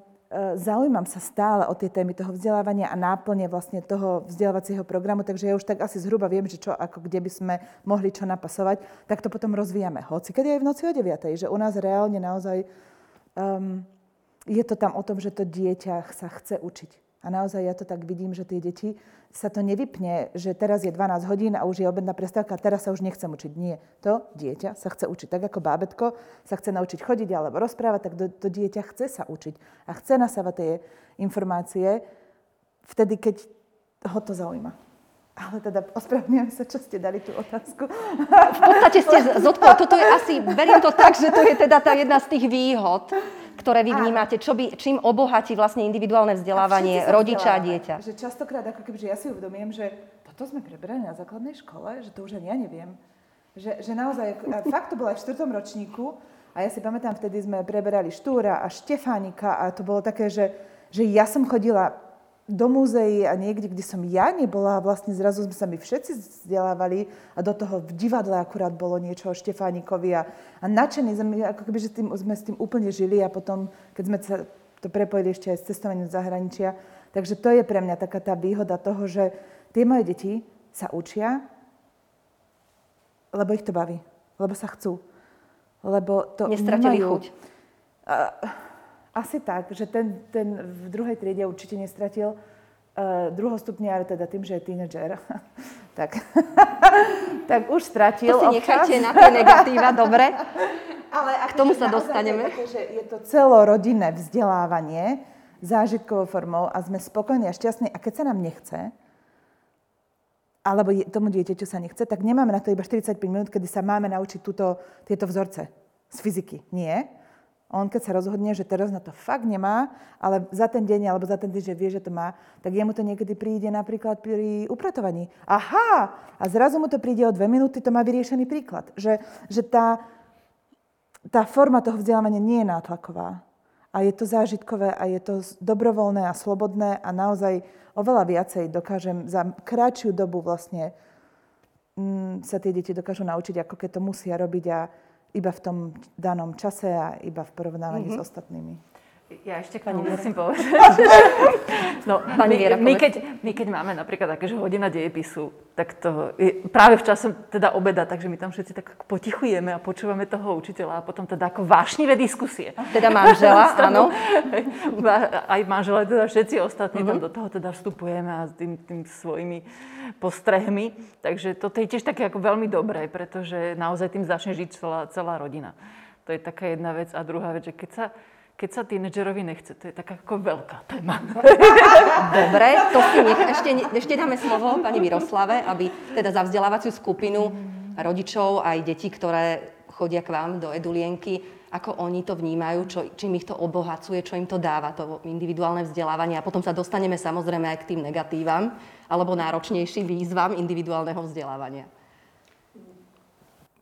zaujímam sa stále o tie témy toho vzdelávania a náplne vlastne toho vzdelávacieho programu, takže ja už tak asi zhruba viem, že čo, ako kde by sme mohli čo napasovať, tak to potom rozvíjame. Hoci kedy aj v noci o 9, že u nás reálne naozaj um, je to tam o tom, že to dieťa sa chce učiť. A naozaj ja to tak vidím, že tie deti sa to nevypne, že teraz je 12 hodín a už je obedná prestávka a teraz sa už nechcem učiť. Nie. To dieťa sa chce učiť. Tak ako bábetko sa chce naučiť chodiť alebo rozprávať, tak to, to dieťa chce sa učiť. A chce nasávať tie informácie vtedy, keď ho to zaujíma. Ale teda ospravedlňujem sa, čo ste dali tú otázku. V podstate ste zodpovedali. Toto je asi, beriem to tak, že to je teda tá jedna z tých výhod, ktoré vy vnímate, čo by, čím obohatí vlastne individuálne vzdelávanie a rodiča a dieťa. Že častokrát, ako keby, že ja si uvedomujem, že toto sme prebrali na základnej škole, že to už ani ja neviem. Že, že naozaj, fakt to bolo aj v štvrtom ročníku a ja si pamätám, vtedy sme preberali Štúra a Štefánika a to bolo také, že, že ja som chodila do múzeí a niekde, kde som ja nebola, vlastne zrazu sme sa my všetci vzdelávali a do toho v divadle akurát bolo niečo o Štefánikovi a, a nadšení sme, ako keby, že tým, sme s tým úplne žili a potom, keď sme sa to prepojili ešte aj s cestovaním do zahraničia. Takže to je pre mňa taká tá výhoda toho, že tie moje deti sa učia, lebo ich to baví, lebo sa chcú. Lebo to Nestratili nemajú, chuť. Uh, asi tak, že ten, ten v druhej triede určite nestratil uh, druhostupniar, teda tým, že je tínedžer. tak, tak už stratil To si nechajte na tie negatíva, dobre? Ale k tomu sa dostaneme. Také, že je to celorodinné vzdelávanie zážitkovou formou a sme spokojní a šťastní. A keď sa nám nechce, alebo tomu dieťaťu sa nechce, tak nemáme na to iba 45 minút, kedy sa máme naučiť túto, tieto vzorce z fyziky. Nie on keď sa rozhodne, že teraz na to fakt nemá, ale za ten deň alebo za ten týždeň vie, že to má, tak jemu to niekedy príde napríklad pri upratovaní. Aha! A zrazu mu to príde o dve minúty, to má vyriešený príklad. Že, že tá, tá forma toho vzdelávania nie je nátlaková. A je to zážitkové a je to dobrovoľné a slobodné a naozaj oveľa viacej dokážem za kratšiu dobu vlastne mm, sa tie deti dokážu naučiť, ako keď to musia robiť a iba v tom danom čase a iba v porovnávaní mm-hmm. s ostatnými. Ja ešte k tomu musím povedať. No, Pani Viera, my, my, keď, my keď máme napríklad také, že hodina dejepisu, tak to je práve v čase teda obeda, takže my tam všetci tak potichujeme a počúvame toho učiteľa a potom teda ako vášnivé diskusie. Teda manžela, áno. Aj manžela, teda všetci ostatní uh-huh. tam mhm. do toho teda vstupujeme a s tým, tým svojimi postrehmi. Takže toto je tiež také ako veľmi dobré, pretože naozaj tým začne žiť celá, celá rodina. To je taká jedna vec. A druhá vec, že keď sa keď sa tínedžerovi nechce, to je taká ako veľká téma. Dobre, to si nech, ešte, ešte dáme slovo pani Miroslave, aby teda za vzdelávaciu skupinu rodičov aj detí, ktoré chodia k vám do Edulienky, ako oni to vnímajú, čo, čím ich to obohacuje, čo im to dáva, to individuálne vzdelávanie. A potom sa dostaneme samozrejme aj k tým negatívam alebo náročnejším výzvam individuálneho vzdelávania.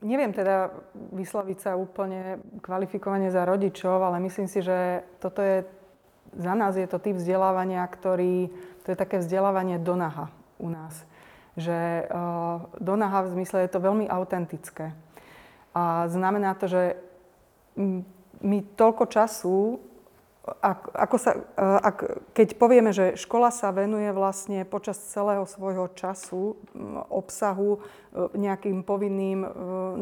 Neviem teda vysloviť sa úplne kvalifikovane za rodičov, ale myslím si, že toto je, za nás je to typ vzdelávania, ktorý, to je také vzdelávanie do naha u nás. Že uh, do naha v zmysle je to veľmi autentické. A znamená to, že my toľko času ak, ako sa, e, ak, keď povieme, že škola sa venuje vlastne počas celého svojho času obsahu e, nejakým povinným, e,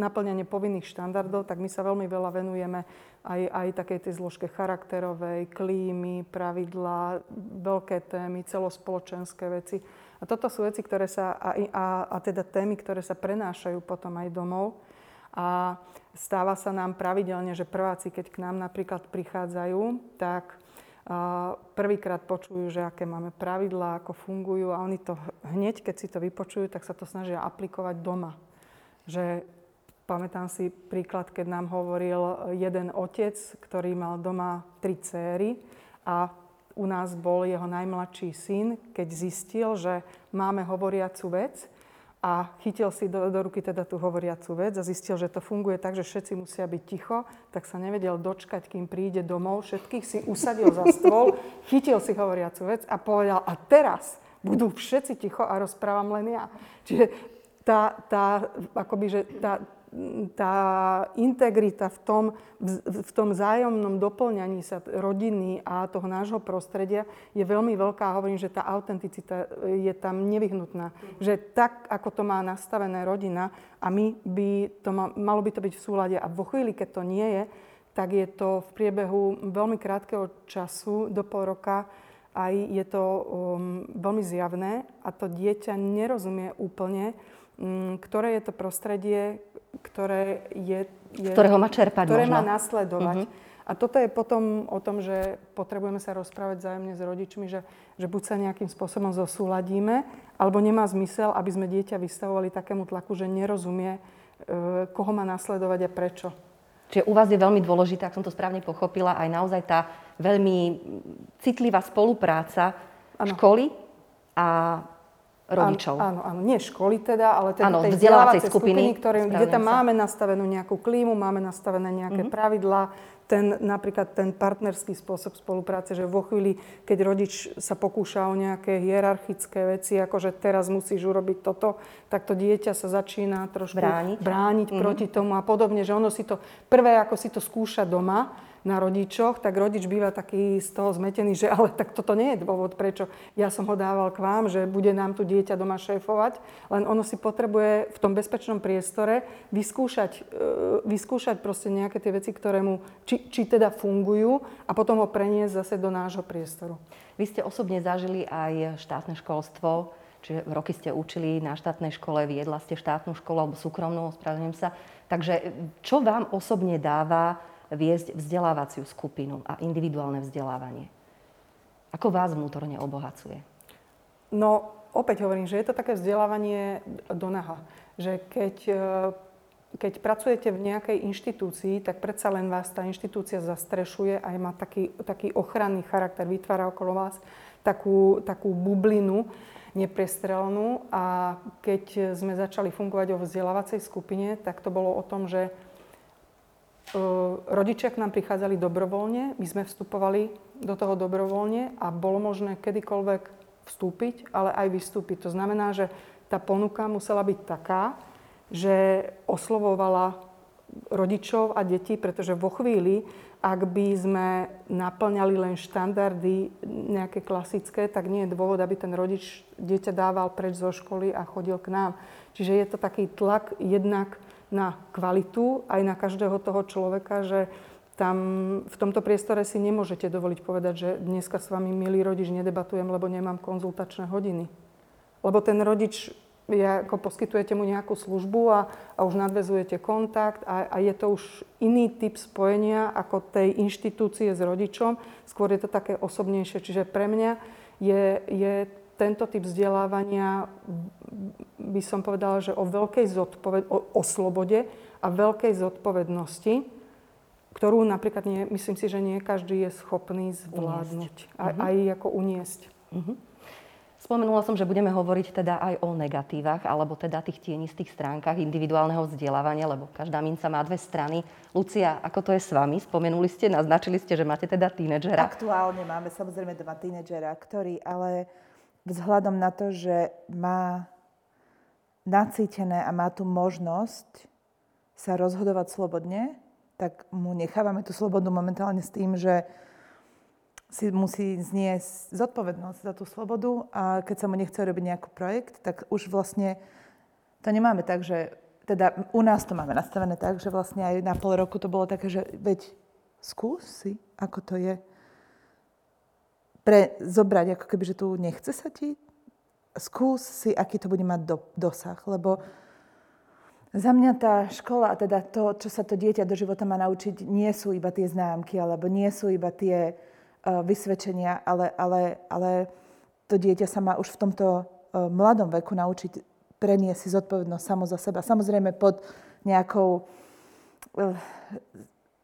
naplňanie povinných štandardov, tak my sa veľmi veľa venujeme aj, aj takej tej zložke charakterovej, klímy, pravidlá, veľké témy, celospoločenské veci. A toto sú veci, ktoré sa, a, a, a teda témy, ktoré sa prenášajú potom aj domov. A stáva sa nám pravidelne, že prváci, keď k nám napríklad prichádzajú, tak prvýkrát počujú, že aké máme pravidlá, ako fungujú a oni to hneď, keď si to vypočujú, tak sa to snažia aplikovať doma. Že pamätám si príklad, keď nám hovoril jeden otec, ktorý mal doma tri céry a u nás bol jeho najmladší syn, keď zistil, že máme hovoriacu vec, a chytil si do, do ruky teda tú hovoriacu vec a zistil, že to funguje tak, že všetci musia byť ticho, tak sa nevedel dočkať, kým príde domov. Všetkých si usadil za stôl, chytil si hovoriacu vec a povedal, a teraz budú všetci ticho a rozprávam len ja. Čiže tá, tá, akoby, že tá, tá integrita v tom, v tom zájomnom doplňaní sa rodiny a toho nášho prostredia je veľmi veľká. Hovorím, že tá autenticita je tam nevyhnutná. Že tak, ako to má nastavené rodina a my by to ma, malo by to byť v súlade a vo chvíli, keď to nie je, tak je to v priebehu veľmi krátkeho času, do pol roka, aj je to um, veľmi zjavné a to dieťa nerozumie úplne, ktoré je to prostredie, ktoré je... je ktorého má čerpať Ktoré možno. má nasledovať. Uh-huh. A toto je potom o tom, že potrebujeme sa rozprávať vzájomne s rodičmi, že, že buď sa nejakým spôsobom zosúladíme, alebo nemá zmysel, aby sme dieťa vystavovali takému tlaku, že nerozumie, e, koho má nasledovať a prečo. Čiže u vás je veľmi dôležité, ak som to správne pochopila, aj naozaj tá veľmi citlivá spolupráca ano. školy a rodičov. Áno, áno, nie školy teda, ale teda áno, tej vzdelávacej skupiny, skupiny ktoré, kde tam sa. máme nastavenú nejakú klímu, máme nastavené nejaké mm-hmm. pravidlá, ten, napríklad ten partnerský spôsob spolupráce, že vo chvíli, keď rodič sa pokúša o nejaké hierarchické veci, ako že teraz musíš urobiť toto, tak to dieťa sa začína trošku brániť, brániť mm-hmm. proti tomu a podobne, že ono si to prvé, ako si to skúša doma, na rodičoch, tak rodič býva taký z toho zmetený, že ale tak toto nie je dôvod, prečo ja som ho dával k vám, že bude nám tu dieťa doma šéfovať, len ono si potrebuje v tom bezpečnom priestore vyskúšať, e, vyskúšať proste nejaké tie veci, ktoré mu, či, či teda fungujú a potom ho preniesť zase do nášho priestoru. Vy ste osobne zažili aj štátne školstvo, čiže roky ste učili na štátnej škole, viedla ste štátnu školu alebo súkromnú, ospravedlňujem sa. Takže čo vám osobne dáva viesť vzdelávaciu skupinu a individuálne vzdelávanie? Ako vás vnútorne obohacuje? No, opäť hovorím, že je to také vzdelávanie do naha. Že keď, e, keď pracujete v nejakej inštitúcii, tak predsa len vás tá inštitúcia zastrešuje a má taký, taký ochranný charakter, vytvára okolo vás takú, takú bublinu neprestrelnú. A keď sme začali fungovať o vzdelávacej skupine, tak to bolo o tom, že Rodičia k nám prichádzali dobrovoľne, my sme vstupovali do toho dobrovoľne a bolo možné kedykoľvek vstúpiť, ale aj vystúpiť. To znamená, že tá ponuka musela byť taká, že oslovovala rodičov a detí, pretože vo chvíli, ak by sme naplňali len štandardy nejaké klasické, tak nie je dôvod, aby ten rodič dieťa dával preč zo školy a chodil k nám. Čiže je to taký tlak jednak na kvalitu aj na každého toho človeka, že tam v tomto priestore si nemôžete dovoliť povedať, že dneska s vami, milý rodič, nedebatujem, lebo nemám konzultačné hodiny. Lebo ten rodič, ja, ako poskytujete mu nejakú službu a, a už nadvezujete kontakt a, a je to už iný typ spojenia ako tej inštitúcie s rodičom. Skôr je to také osobnejšie. Čiže pre mňa je, je tento typ vzdelávania by som povedala, že o veľkej zodpoved- o, o slobode a veľkej zodpovednosti, ktorú napríklad nie, myslím si, že nie každý je schopný zvládnuť a uh-huh. aj ako uniesť. Uh-huh. Spomenula som, že budeme hovoriť teda aj o negatívach, alebo teda tých tienistých stránkach individuálneho vzdelávania, lebo každá minca má dve strany. Lucia, ako to je s vami? Spomenuli ste, naznačili ste, že máte teda tínedžera. Aktuálne máme samozrejme doma tínedžera, ktorý ale vzhľadom na to, že má nacítené a má tu možnosť sa rozhodovať slobodne, tak mu nechávame tú slobodu momentálne s tým, že si musí zniesť zodpovednosť za tú slobodu a keď sa mu nechce robiť nejaký projekt, tak už vlastne to nemáme tak, že teda u nás to máme nastavené tak, že vlastne aj na pol roku to bolo také, že veď skús si, ako to je pre, zobrať, ako keby, že tu nechce sa ti, skús si, aký to bude mať do, dosah, lebo Za mňa tá škola, a teda to, čo sa to dieťa do života má naučiť, nie sú iba tie známky, alebo nie sú iba tie uh, vysvedčenia, ale, ale, ale to dieťa sa má už v tomto uh, mladom veku naučiť preniesť si zodpovednosť samo za seba. Samozrejme pod nejakou... Uh,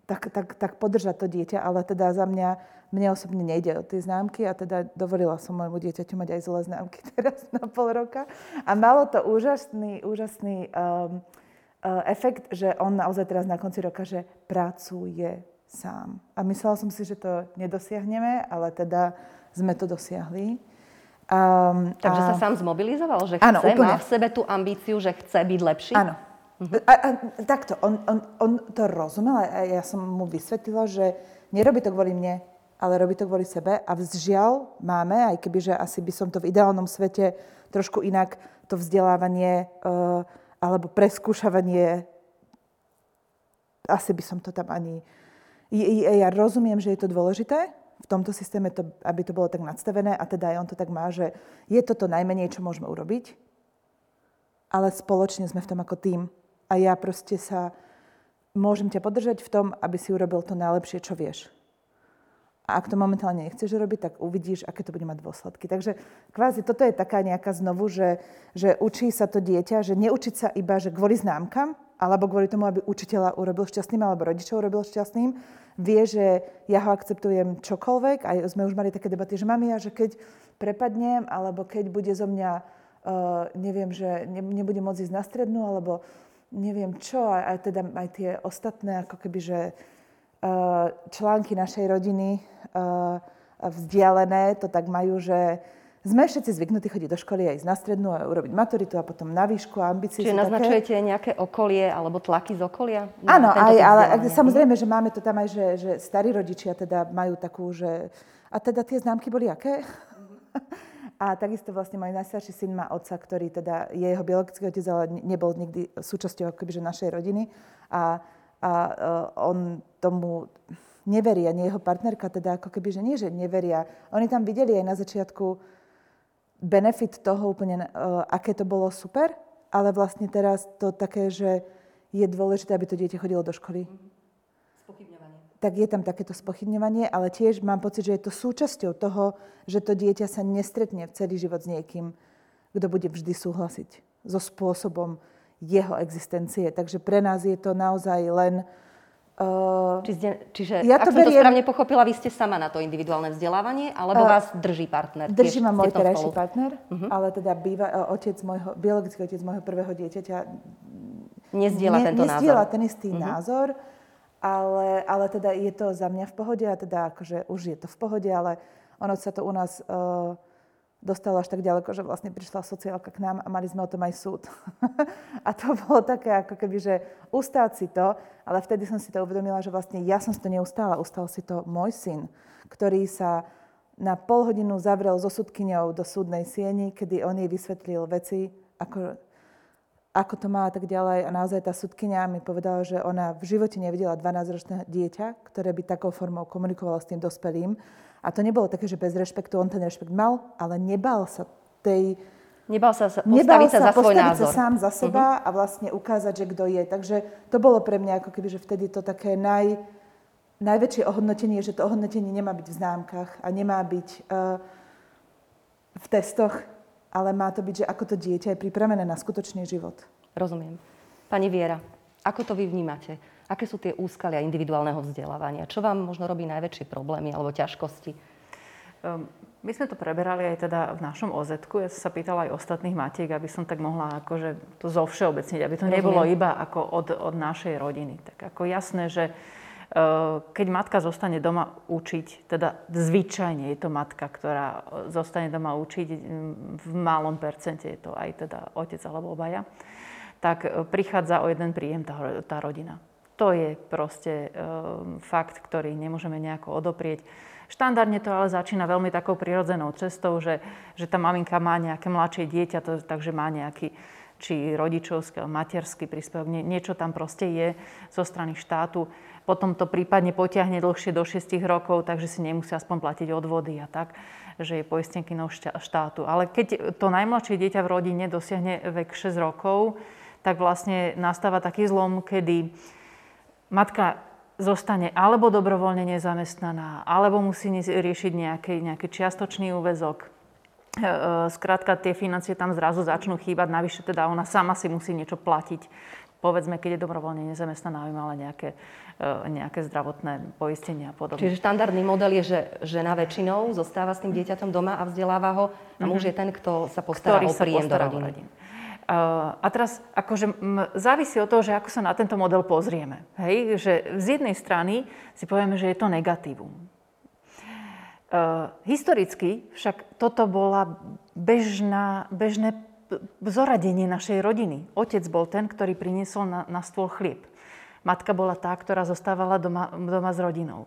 tak, tak, tak podržať to dieťa, ale teda za mňa, mne osobne nejde o tie známky a teda dovolila som môjmu dieťaťu mať aj zlé známky teraz na pol roka. A malo to úžasný, úžasný um, uh, efekt, že on naozaj teraz na konci roka, že pracuje sám. A myslela som si, že to nedosiahneme, ale teda sme to dosiahli. Um, Takže a... sa sám zmobilizoval, že chce, ano, má v sebe tú ambíciu, že chce byť lepší? Áno, a, a, takto, on, on, on to rozumel a ja som mu vysvetlila, že nerobí to kvôli mne, ale robí to kvôli sebe a vzžiaľ máme, aj keby, že asi by som to v ideálnom svete trošku inak to vzdelávanie uh, alebo preskúšavanie, asi by som to tam ani... Ja rozumiem, že je to dôležité, v tomto systéme, to, aby to bolo tak nadstavené a teda aj on to tak má, že je to to najmenej, čo môžeme urobiť, ale spoločne sme v tom ako tým a ja proste sa môžem ťa podržať v tom, aby si urobil to najlepšie, čo vieš. A ak to momentálne nechceš robiť, tak uvidíš, aké to bude mať dôsledky. Takže kvázi toto je taká nejaká znovu, že, že učí sa to dieťa, že neučiť sa iba, že kvôli známkam, alebo kvôli tomu, aby učiteľa urobil šťastným, alebo rodičov urobil šťastným, vie, že ja ho akceptujem čokoľvek. Aj sme už mali také debaty, že mami, ja, že keď prepadnem, alebo keď bude zo mňa, uh, neviem, že ne, nebude môcť ísť na strednú, alebo neviem čo, aj, teda aj tie ostatné ako keby, že uh, články našej rodiny uh, vzdialené to tak majú, že sme všetci zvyknutí chodiť do školy a ísť na strednú a urobiť maturitu a potom na výšku a ambície. Čiže naznačujete také. nejaké okolie alebo tlaky z okolia? Áno, aj, ale samozrejme, že máme to tam aj, že, že starí rodičia teda majú takú, že a teda tie známky boli aké? Mm-hmm. A takisto vlastne môj najstarší syn má otca, ktorý teda je jeho biologický otec, ale nebol nikdy súčasťou akoby, že našej rodiny. A, a uh, on tomu neverí, ani jeho partnerka teda ako keby, že nie, že neveria. Oni tam videli aj na začiatku benefit toho úplne, uh, aké to bolo super, ale vlastne teraz to také, že je dôležité, aby to dieťa chodilo do školy. Mm-hmm tak je tam takéto spochybňovanie, ale tiež mám pocit, že je to súčasťou toho, že to dieťa sa nestretne v celý život s niekým, kto bude vždy súhlasiť so spôsobom jeho existencie. Takže pre nás je to naozaj len... Uh, Čiže, čiže ja to ak beriem, som to správne pochopila, vy ste sama na to individuálne vzdelávanie, alebo uh, vás drží partner? Drží ma môj terajší partner, uh-huh. ale teda býva, uh, otec môjho, biologický otec môjho prvého dieťaťa Nezdieľa ne, tento názor. ten istý uh-huh. názor ale, ale teda je to za mňa v pohode a teda akože už je to v pohode, ale ono sa to u nás uh, dostalo až tak ďaleko, že vlastne prišla sociálka k nám a mali sme o tom aj súd. a to bolo také ako keby, že ustáť si to, ale vtedy som si to uvedomila, že vlastne ja som si to neustála, ustal si to môj syn, ktorý sa na pol hodinu zavrel so sudkyňou do súdnej sieni, kedy on jej vysvetlil veci, ako ako to má a tak ďalej. A naozaj tá sudkynia mi povedala, že ona v živote nevidela 12-ročné dieťa, ktoré by takou formou komunikovalo s tým dospelým. A to nebolo také, že bez rešpektu, on ten rešpekt mal, ale nebal sa tej... Nebal sa postaviť nebal sa, sa za svoj názor. sa sám za seba uh-huh. a vlastne ukázať, že kto je. Takže to bolo pre mňa ako keby, že vtedy to také naj, najväčšie ohodnotenie, že to ohodnotenie nemá byť v známkach a nemá byť uh, v testoch, ale má to byť, že ako to dieťa je pripravené na skutočný život. Rozumiem. Pani Viera, ako to vy vnímate? Aké sú tie úskalia individuálneho vzdelávania? Čo vám možno robí najväčšie problémy alebo ťažkosti? Um, my sme to preberali aj teda v našom oz Ja som sa pýtala aj ostatných matiek, aby som tak mohla akože to zovšeobecniť, aby to nebolo iba ako od, od našej rodiny. Tak ako jasné, že keď matka zostane doma učiť, teda zvyčajne je to matka, ktorá zostane doma učiť, mm, v malom percente je to aj teda otec alebo obaja, tak eh, prichádza o jeden príjem tá, tá rodina. To je proste um, fakt, ktorý nemôžeme nejako odoprieť. Štandardne to ale začína veľmi takou prirodzenou cestou, že, že tá maminka má nejaké mladšie dieťa, to, takže má nejaký či rodičovský, materský príspevok, nie, niečo tam proste je zo strany štátu potom to prípadne potiahne dlhšie do 6 rokov, takže si nemusia aspoň platiť odvody a tak, že je poistenkynou štátu. Ale keď to najmladšie dieťa v rodine dosiahne vek 6 rokov, tak vlastne nastáva taký zlom, kedy matka zostane alebo dobrovoľne nezamestnaná, alebo musí riešiť nejaký, nejaký čiastočný úvezok. Skrátka, tie financie tam zrazu začnú chýbať, navyše teda ona sama si musí niečo platiť povedzme, keď je dobrovoľne nezamestnaná, aby mala nejaké, e, nejaké zdravotné poistenie a podobne. Čiže štandardný model je, že žena väčšinou zostáva s tým dieťaťom doma a vzdeláva ho a muž mm-hmm. je ten, kto sa postará Ktorý o príjem do rodiny. rodiny. Uh, a teraz akože m, závisí od toho, že ako sa na tento model pozrieme. Hej? Že z jednej strany si povieme, že je to negatívum. Uh, historicky však toto bola bežná, bežné zoradenie našej rodiny. Otec bol ten, ktorý priniesol na, na stôl chlieb. Matka bola tá, ktorá zostávala doma, doma s rodinou.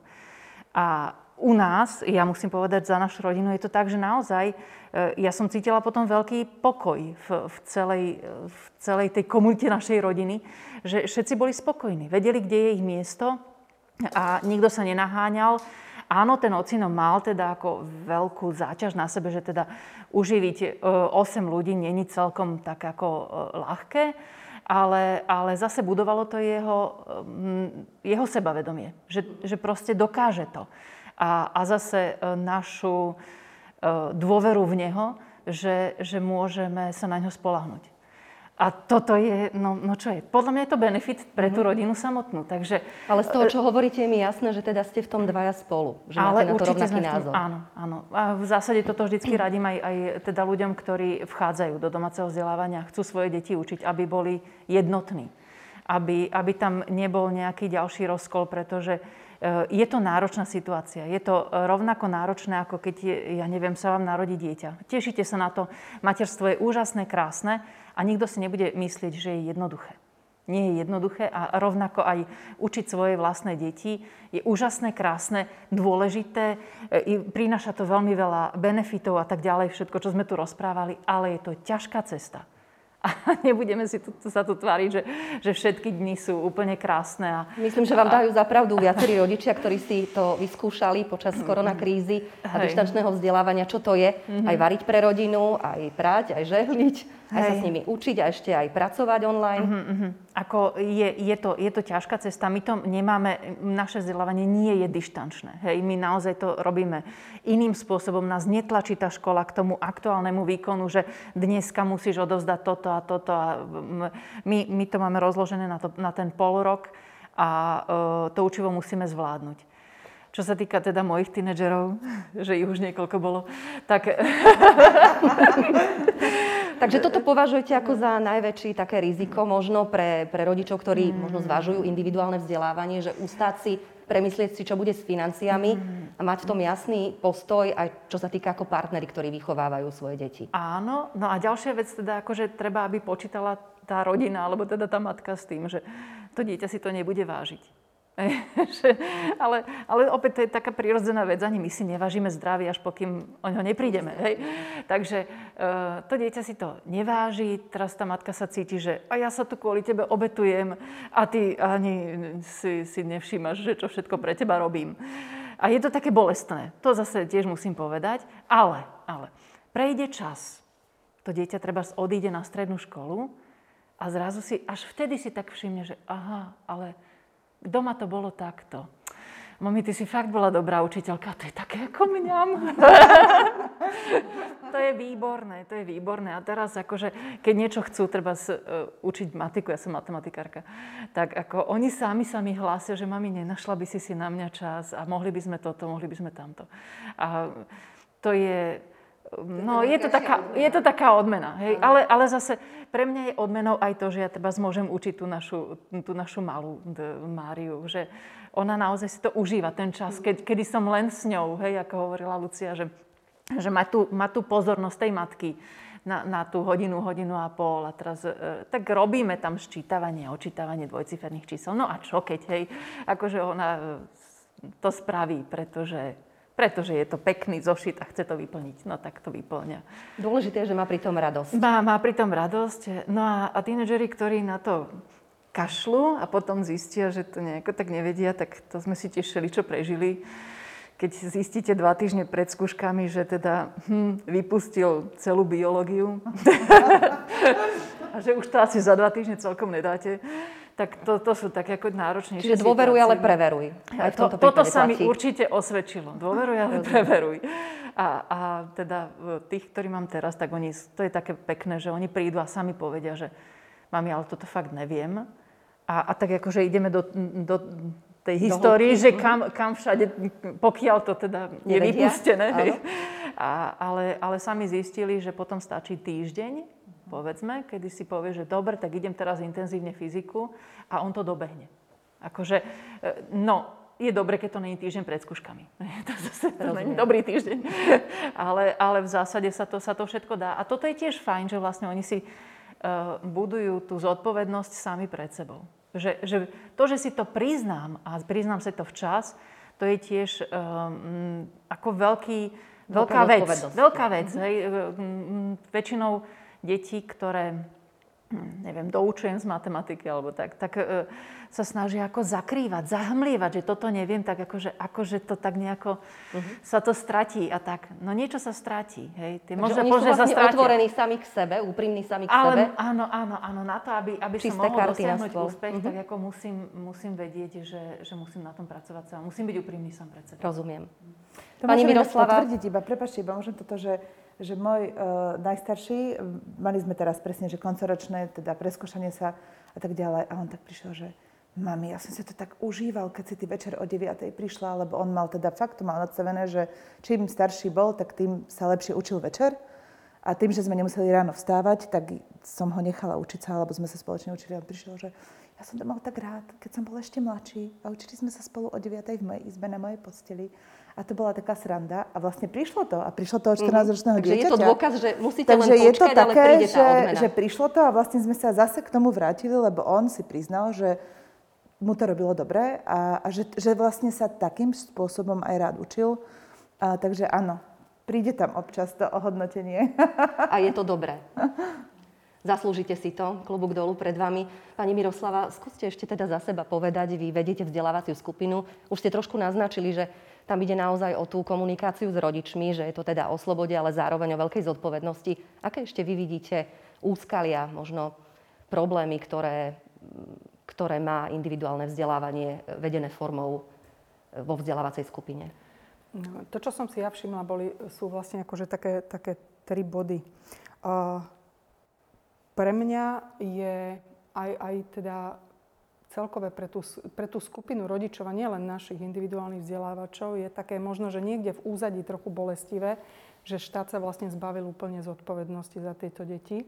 A u nás, ja musím povedať za našu rodinu, je to tak, že naozaj e, ja som cítila potom veľký pokoj v, v, celej, v celej tej komunite našej rodiny, že všetci boli spokojní, vedeli, kde je ich miesto a nikto sa nenaháňal Áno, ten ocino mal teda ako veľkú záťaž na sebe, že teda uživiť 8 e, ľudí není celkom tak ako e, ľahké, ale, ale zase budovalo to jeho, jeho sebavedomie, že, že proste dokáže to. A, a zase e, našu dôveru v neho, že, že môžeme sa na ňo spolahnuť. A toto je, no, no čo je? Podľa mňa je to benefit pre tú mhm. rodinu samotnú. Takže, ale z toho, čo hovoríte, je mi jasné, že teda ste v tom dvaja spolu. Že ale máte na to rovnaký názor. Áno, áno. A v zásade toto vždycky radím aj, aj teda ľuďom, ktorí vchádzajú do domáceho vzdelávania, chcú svoje deti učiť, aby boli jednotní. Aby, aby tam nebol nejaký ďalší rozkol, pretože e, je to náročná situácia. Je to rovnako náročné, ako keď, ja neviem, sa vám narodí dieťa. Tešíte sa na to. Materstvo je úžasné, krásne, a nikto si nebude myslieť, že je jednoduché. Nie je jednoduché a rovnako aj učiť svoje vlastné deti je úžasné, krásne, dôležité, e, prináša to veľmi veľa benefitov a tak ďalej, všetko, čo sme tu rozprávali, ale je to ťažká cesta. A nebudeme si tu, sa tu tváriť, že, že všetky dni sú úplne krásne. A, Myslím, že vám dajú zapravdu viacerí rodičia, ktorí si to vyskúšali počas koronakrízy a dištančného vzdelávania, čo to je. Mm-hmm. Aj variť pre rodinu, aj prať, aj žehliť aj sa s nimi učiť a ešte aj pracovať online. Uh-huh, uh-huh. Ako je, je, to, je to ťažká cesta. My to nemáme, naše vzdelávanie nie je dištančné. Hej, my naozaj to robíme iným spôsobom. Nás netlačí tá škola k tomu aktuálnemu výkonu, že dneska musíš odovzdať toto a toto. A my, my to máme rozložené na, to, na ten pol rok a uh, to učivo musíme zvládnuť. Čo sa týka teda mojich tínedžerov, že ich už niekoľko bolo, tak... Takže toto považujete ako za najväčší také riziko možno pre, pre rodičov, ktorí mm. možno zvažujú individuálne vzdelávanie, že ustáť si, premyslieť si, čo bude s financiami mm. a mať v tom jasný postoj aj čo sa týka ako partnery, ktorí vychovávajú svoje deti. Áno, no a ďalšia vec teda, akože treba, aby počítala tá rodina, alebo teda tá matka s tým, že to dieťa si to nebude vážiť ale, ale opäť to je taká prirodzená vec, ani my si nevážime zdravie, až pokým o ňo neprídeme. Hej? Takže uh, to dieťa si to neváži, teraz tá matka sa cíti, že a ja sa tu kvôli tebe obetujem a ty ani si, si nevšímaš, že čo všetko pre teba robím. A je to také bolestné. To zase tiež musím povedať. Ale, ale, prejde čas. To dieťa treba odíde na strednú školu a zrazu si, až vtedy si tak všimne, že aha, ale Doma to bolo takto. Mami, ty si fakt bola dobrá učiteľka, to je také ako mňam. to je výborné, to je výborné. A teraz akože, keď niečo chcú, treba s, uh, učiť matiku, ja som matematikárka, tak ako oni sami sa mi hlásia, že mami, nenašla by si si na mňa čas a mohli by sme toto, mohli by sme tamto. A to je, No, je to, taká, je to taká odmena. Hej? Ale, ale zase pre mňa je odmenou aj to, že ja teba môžem učiť tú našu, tú našu malú Máriu. Že ona naozaj si to užíva, ten čas, keď, kedy som len s ňou, hej, ako hovorila Lucia, že, že má, tú, má tú pozornosť tej matky na, na tú hodinu, hodinu a pol. A teraz e, tak robíme tam ščítavanie, očítavanie dvojciferných čísel. No a čo keď, hej, akože ona e, to spraví, pretože pretože je to pekný zošit a chce to vyplniť. No tak to vyplňa. Dôležité je, že má pri tom radosť. Má, má pri tom radosť. No a, a tínedžeri, ktorí na to kašľú a potom zistia, že to nejako tak nevedia, tak to sme si tešili, čo prežili. Keď zistíte dva týždne pred skúškami, že teda hm, vypustil celú biológiu. a že už to asi za dva týždne celkom nedáte, tak to, to sú také ako náročnejšie Čiže dôveruj, ale preveruj. Aj v tomto to, toto sa mi určite osvedčilo. Dôveruj, ale preveruj. A, a teda tých, ktorí mám teraz, tak oni, to je také pekné, že oni prídu a sami povedia, že mami, ale toto fakt neviem. A, a tak akože ideme do, do tej histórii, že kam, kam všade, pokiaľ to teda je vypustené. A, ale, ale sami zistili, že potom stačí týždeň, povedzme, kedy si povie, že dobre, tak idem teraz intenzívne fyziku a on to dobehne. Akože, e, no, je dobre, keď to není týždeň pred skúškami. To zase to není dobrý týždeň. ale, ale v zásade sa to, sa to všetko dá. A toto je tiež fajn, že vlastne oni si uh, budujú tú zodpovednosť sami pred sebou. Že, že to, že si to priznám a priznám si to včas, to je tiež um, ako veľký, veľká vec. Veľká vec. Mm-hmm. Hej. Väčšinou detí, ktoré Hm, neviem, doučujem z matematiky alebo tak, tak e, sa snažia ako zakrývať, zahmlievať, že toto neviem, tak akože, akože to tak nejako uh-huh. sa to stratí a tak. No niečo sa stratí, hej. Ty možno, oni sú vlastne otvorení sami k sebe, úprimní sami k Ale, sebe. Áno, áno, áno, na to, aby, aby som mohol dosiahnuť úspech, uh-huh. tak ako musím, musím vedieť, že, že musím na tom pracovať sám. Musím byť úprimný sám pred sebou. Rozumiem. To Pani Miroslava. potvrdiť iba, prepačte, iba môžem toto, že že môj uh, najstarší, mali sme teraz presne, že koncoročné, teda preskúšanie sa a tak ďalej. A on tak prišiel, že mami, ja som si to tak užíval, keď si ty večer o 9. prišla, lebo on mal teda fakt to mal nadstavené, že čím starší bol, tak tým sa lepšie učil večer. A tým, že sme nemuseli ráno vstávať, tak som ho nechala učiť sa, alebo sme sa spoločne učili. A on prišiel, že ja som to mal tak rád, keď som bol ešte mladší a učili sme sa spolu o 9. v mojej izbe na mojej posteli. A to bola taká sranda. A vlastne prišlo to. A prišlo to od 14-ročného mm-hmm. Takže dieťaťa. je to dôkaz, že musíte Takže len počkať, je to také, ale že, že prišlo to a vlastne sme sa zase k tomu vrátili, lebo on si priznal, že mu to robilo dobre a, a že, že vlastne sa takým spôsobom aj rád učil. A, takže áno, príde tam občas to ohodnotenie. A je to dobré. Zaslúžite si to, klobúk dolu pred vami. Pani Miroslava, skúste ešte teda za seba povedať, vy vedete vzdelávaciu skupinu. Už ste trošku naznačili, že tam ide naozaj o tú komunikáciu s rodičmi, že je to teda o slobode, ale zároveň o veľkej zodpovednosti. Aké ešte vy vidíte úskalia, možno problémy, ktoré, ktoré má individuálne vzdelávanie vedené formou e, vo vzdelávacej skupine? No, to, čo som si ja všimla, boli, sú vlastne akože také, také tri body. Uh, pre mňa je aj, aj teda celkové pre tú, pre tú skupinu rodičov a nielen našich individuálnych vzdelávačov je také možno, že niekde v úzadí trochu bolestivé, že štát sa vlastne zbavil úplne zodpovednosti za tieto deti,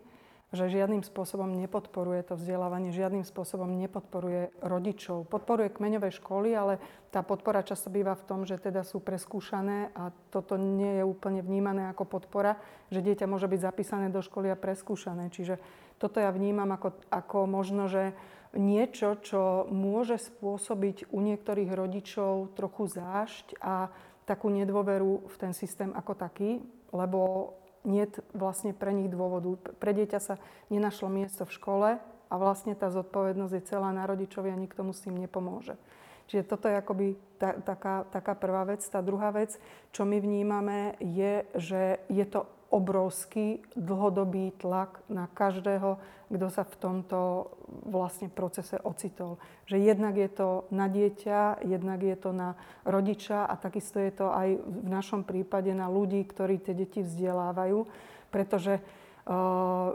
že žiadnym spôsobom nepodporuje to vzdelávanie, žiadnym spôsobom nepodporuje rodičov. Podporuje kmeňové školy, ale tá podpora často býva v tom, že teda sú preskúšané a toto nie je úplne vnímané ako podpora, že dieťa môže byť zapísané do školy a preskúšané. Čiže toto ja vnímam ako, ako možno, že niečo, čo môže spôsobiť u niektorých rodičov trochu zášť a takú nedôveru v ten systém ako taký, lebo nie vlastne pre nich dôvodu. Pre dieťa sa nenašlo miesto v škole a vlastne tá zodpovednosť je celá na rodičovi a nikto mu s tým nepomôže. Čiže toto je akoby ta, taká, taká prvá vec. Tá druhá vec, čo my vnímame, je, že je to obrovský dlhodobý tlak na každého, kto sa v tomto vlastne procese ocitol. Že jednak je to na dieťa, jednak je to na rodiča a takisto je to aj v našom prípade na ľudí, ktorí tie deti vzdelávajú, pretože uh,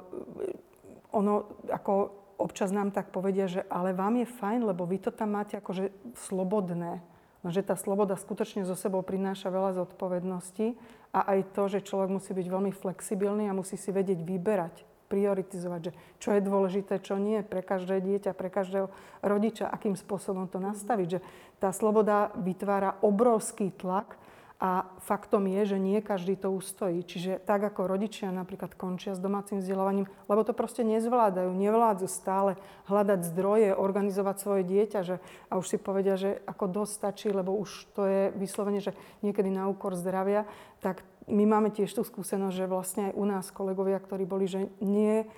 ono ako občas nám tak povedia, že ale vám je fajn, lebo vy to tam máte akože slobodné. No, že tá sloboda skutočne zo sebou prináša veľa zodpovedností a aj to, že človek musí byť veľmi flexibilný a musí si vedieť vyberať, prioritizovať, že čo je dôležité, čo nie pre každé dieťa, pre každého rodiča, akým spôsobom to nastaviť. Že tá sloboda vytvára obrovský tlak a faktom je, že nie každý to ustojí. Čiže tak ako rodičia napríklad končia s domácim vzdelávaním, lebo to proste nezvládajú, nevládzu stále hľadať zdroje, organizovať svoje dieťa že, a už si povedia, že ako dosť stačí, lebo už to je vyslovene, že niekedy na úkor zdravia, tak my máme tiež tú skúsenosť, že vlastne aj u nás kolegovia, ktorí boli, že nie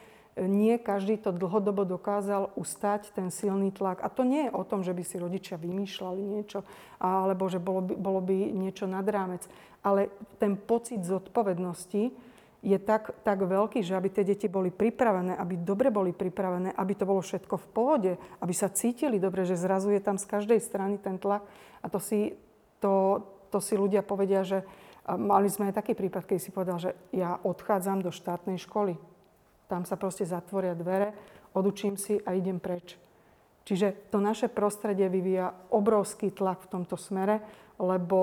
nie každý to dlhodobo dokázal ustať, ten silný tlak. A to nie je o tom, že by si rodičia vymýšľali niečo, alebo že bolo by, bolo by niečo nad rámec. Ale ten pocit zodpovednosti je tak, tak veľký, že aby tie deti boli pripravené, aby dobre boli pripravené, aby to bolo všetko v pohode, aby sa cítili dobre, že zrazu je tam z každej strany ten tlak. A to si, to, to si ľudia povedia, že mali sme aj taký prípad, keď si povedal, že ja odchádzam do štátnej školy. Tam sa proste zatvoria dvere, odučím si a idem preč. Čiže to naše prostredie vyvíja obrovský tlak v tomto smere, lebo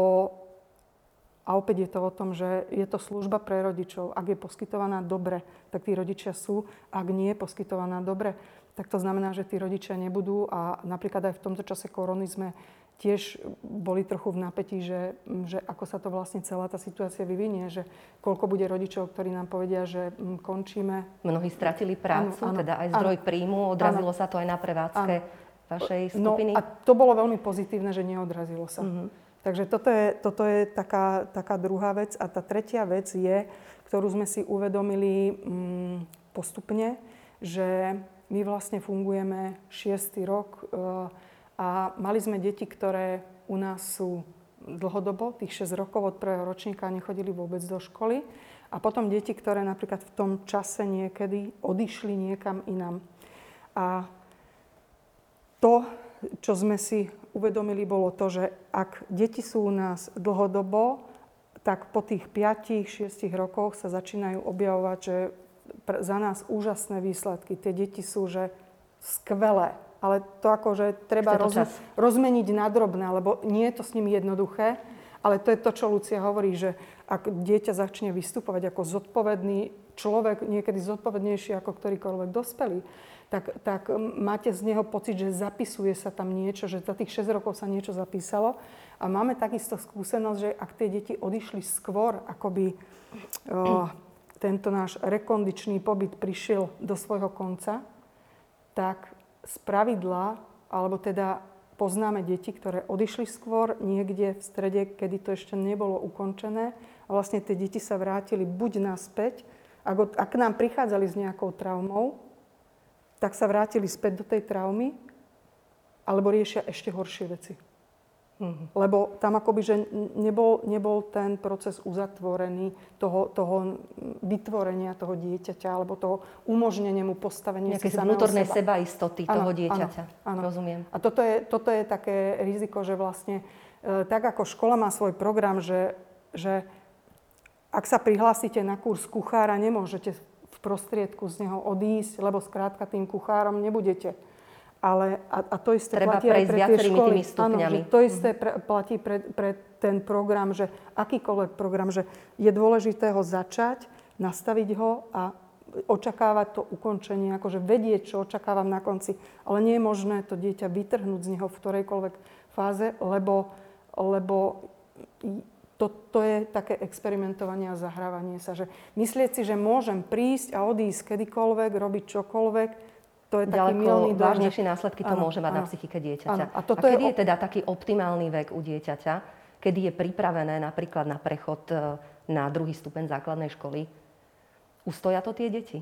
a opäť je to o tom, že je to služba pre rodičov. Ak je poskytovaná dobre, tak tí rodičia sú. Ak nie je poskytovaná dobre, tak to znamená, že tí rodičia nebudú. A napríklad aj v tomto čase korony sme tiež boli trochu v napätí, že, že ako sa to vlastne celá tá situácia vyvinie, že koľko bude rodičov, ktorí nám povedia, že končíme. Mnohí stratili prácu, ano, ano, teda aj zdroj ano, príjmu, odrazilo ano, sa to aj na prevádzke ano. vašej skupiny? No a to bolo veľmi pozitívne, že neodrazilo sa. Uh-huh. Takže toto je, toto je taká, taká druhá vec. A tá tretia vec je, ktorú sme si uvedomili mm, postupne, že my vlastne fungujeme šiestý rok e, a mali sme deti, ktoré u nás sú dlhodobo, tých 6 rokov od prvého ročníka nechodili vôbec do školy. A potom deti, ktoré napríklad v tom čase niekedy odišli niekam inám. A to, čo sme si uvedomili, bolo to, že ak deti sú u nás dlhodobo, tak po tých 5-6 rokoch sa začínajú objavovať, že za nás úžasné výsledky. Tie deti sú, že skvelé. Ale to akože treba roz, rozmeniť na drobné, lebo nie je to s nimi jednoduché. Ale to je to, čo Lucia hovorí, že ak dieťa začne vystupovať ako zodpovedný človek, niekedy zodpovednejší ako ktorýkoľvek dospelý, tak, tak máte z neho pocit, že zapisuje sa tam niečo, že za tých 6 rokov sa niečo zapísalo. A máme takisto skúsenosť, že ak tie deti odišli skôr, ako by o, tento náš rekondičný pobyt prišiel do svojho konca, tak z pravidla, alebo teda poznáme deti, ktoré odišli skôr niekde v strede, kedy to ešte nebolo ukončené. A vlastne tie deti sa vrátili buď naspäť, ak, ak nám prichádzali s nejakou traumou, tak sa vrátili späť do tej traumy, alebo riešia ešte horšie veci. Mm-hmm. Lebo tam akoby, že nebol, nebol ten proces uzatvorený toho, toho vytvorenia toho dieťaťa, alebo toho umožnenia mu postavenia Nejaké si vnútorné seba. sebaistoty ano, toho dieťaťa. Ano, ano. Rozumiem. A toto je, toto je také riziko, že vlastne e, tak ako škola má svoj program, že, že ak sa prihlásite na kurz kuchára, nemôžete prostriedku z neho odísť, lebo skrátka tým kuchárom nebudete. Ale, a, a to isté Treba platí aj pre tie školy. Tými stupňami. Áno, že to isté pre, platí pre, pre ten program, že akýkoľvek program, že je dôležité ho začať, nastaviť ho a očakávať to ukončenie, akože vedieť, čo očakávam na konci. Ale nie je možné to dieťa vytrhnúť z neho v ktorejkoľvek fáze, lebo, lebo to, to je také experimentovanie a zahrávanie sa. Že myslieť si, že môžem prísť a odísť kedykoľvek, robiť čokoľvek, to je taký milný vážnejšie následky to ano, môže mať ano, na psychike dieťaťa. Ano. A, toto a kedy je, je teda taký optimálny vek u dieťaťa, kedy je pripravené napríklad na prechod e, na druhý stupeň základnej školy? Ustoja to tie deti?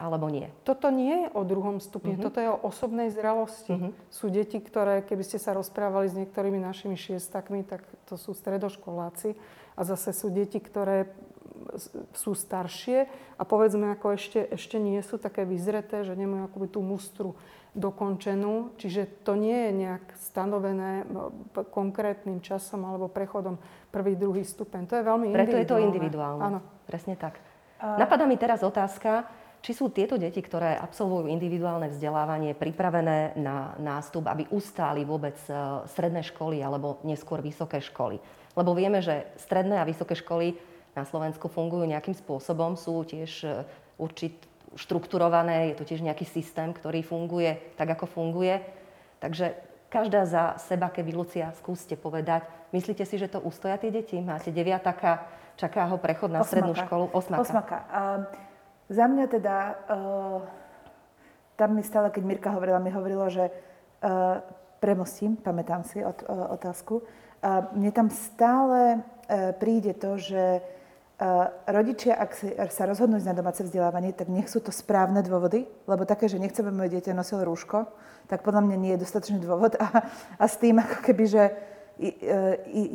alebo nie? Toto nie je o druhom stupni, uh-huh. toto je o osobnej zrelosti. Uh-huh. Sú deti, ktoré, keby ste sa rozprávali s niektorými našimi šiestakmi, tak to sú stredoškoláci. A zase sú deti, ktoré sú staršie a povedzme, ako ešte, ešte nie sú také vyzreté, že nemajú akoby tú mustru dokončenú. Čiže to nie je nejak stanovené no, konkrétnym časom alebo prechodom prvý, druhý stupeň. To je veľmi individuálne. Preto je to individuálne. Áno. Presne tak. Napadá mi teraz otázka, či sú tieto deti, ktoré absolvujú individuálne vzdelávanie, pripravené na nástup, aby ustáli vôbec e, stredné školy alebo neskôr vysoké školy? Lebo vieme, že stredné a vysoké školy na Slovensku fungujú nejakým spôsobom, sú tiež e, určit štrukturované, je to tiež nejaký systém, ktorý funguje tak, ako funguje. Takže každá za seba, keby Lucia, skúste povedať, myslíte si, že to ustoja tie deti? Máte deviataka, čaká ho prechod na Osmaka. strednú školu? Osmaka. Osmaka. Uh... Za mňa teda, uh, tam mi stále, keď Mirka hovorila, mi hovorilo, že uh, premostím, pamätám si od, uh, otázku, uh, mne tam stále uh, príde to, že rodičia, ak sa rozhodnú na domáce vzdelávanie, tak nech sú to správne dôvody, lebo také, že nechcem, aby moje dieťa nosilo rúško, tak podľa mňa nie je dostatočný dôvod a, a s tým ako keby, že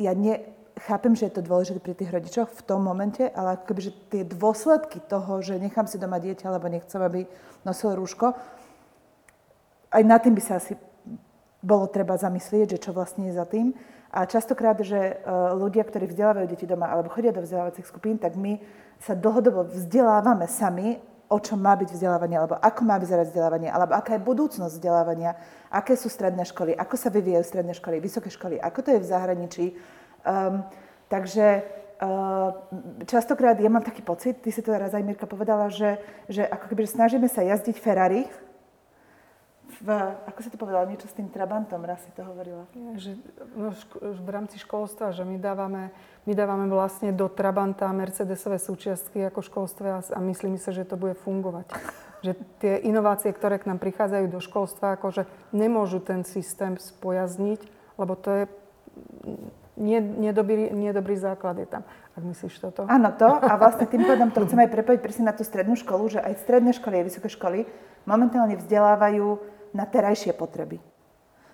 ja ne, chápem, že je to dôležité pri tých rodičoch v tom momente, ale ako keby, že tie dôsledky toho, že nechám si doma dieťa, alebo nechcem, aby nosilo rúško, aj na tým by sa asi bolo treba zamyslieť, že čo vlastne je za tým. A častokrát, že e, ľudia, ktorí vzdelávajú deti doma alebo chodia do vzdelávacích skupín, tak my sa dlhodobo vzdelávame sami, o čom má byť vzdelávanie, alebo ako má vyzerať vzdelávanie, alebo aká je budúcnosť vzdelávania, aké sú stredné školy, ako sa vyvíjajú stredné školy, vysoké školy, ako to je v zahraničí. Um, takže uh, častokrát ja mám taký pocit, ty si to raz aj Mirka povedala, že, že ako keby že snažíme sa jazdiť Ferrari, v, ako si to povedala, niečo s tým Trabantom, raz si to hovorila. Ja, že no, ško- v rámci školstva, že my dávame, my dávame vlastne do Trabanta Mercedesové súčiastky ako školstve a, a myslím si, že to bude fungovať. Že tie inovácie, ktoré k nám prichádzajú do školstva, akože nemôžu ten systém spojazniť, lebo to je nedobrý, nedobrý základ je tam. Ak myslíš toto? Áno, to. A vlastne tým pádom to chceme aj prepojiť presne na tú strednú školu, že aj stredné školy a vysoké školy momentálne vzdelávajú na terajšie potreby.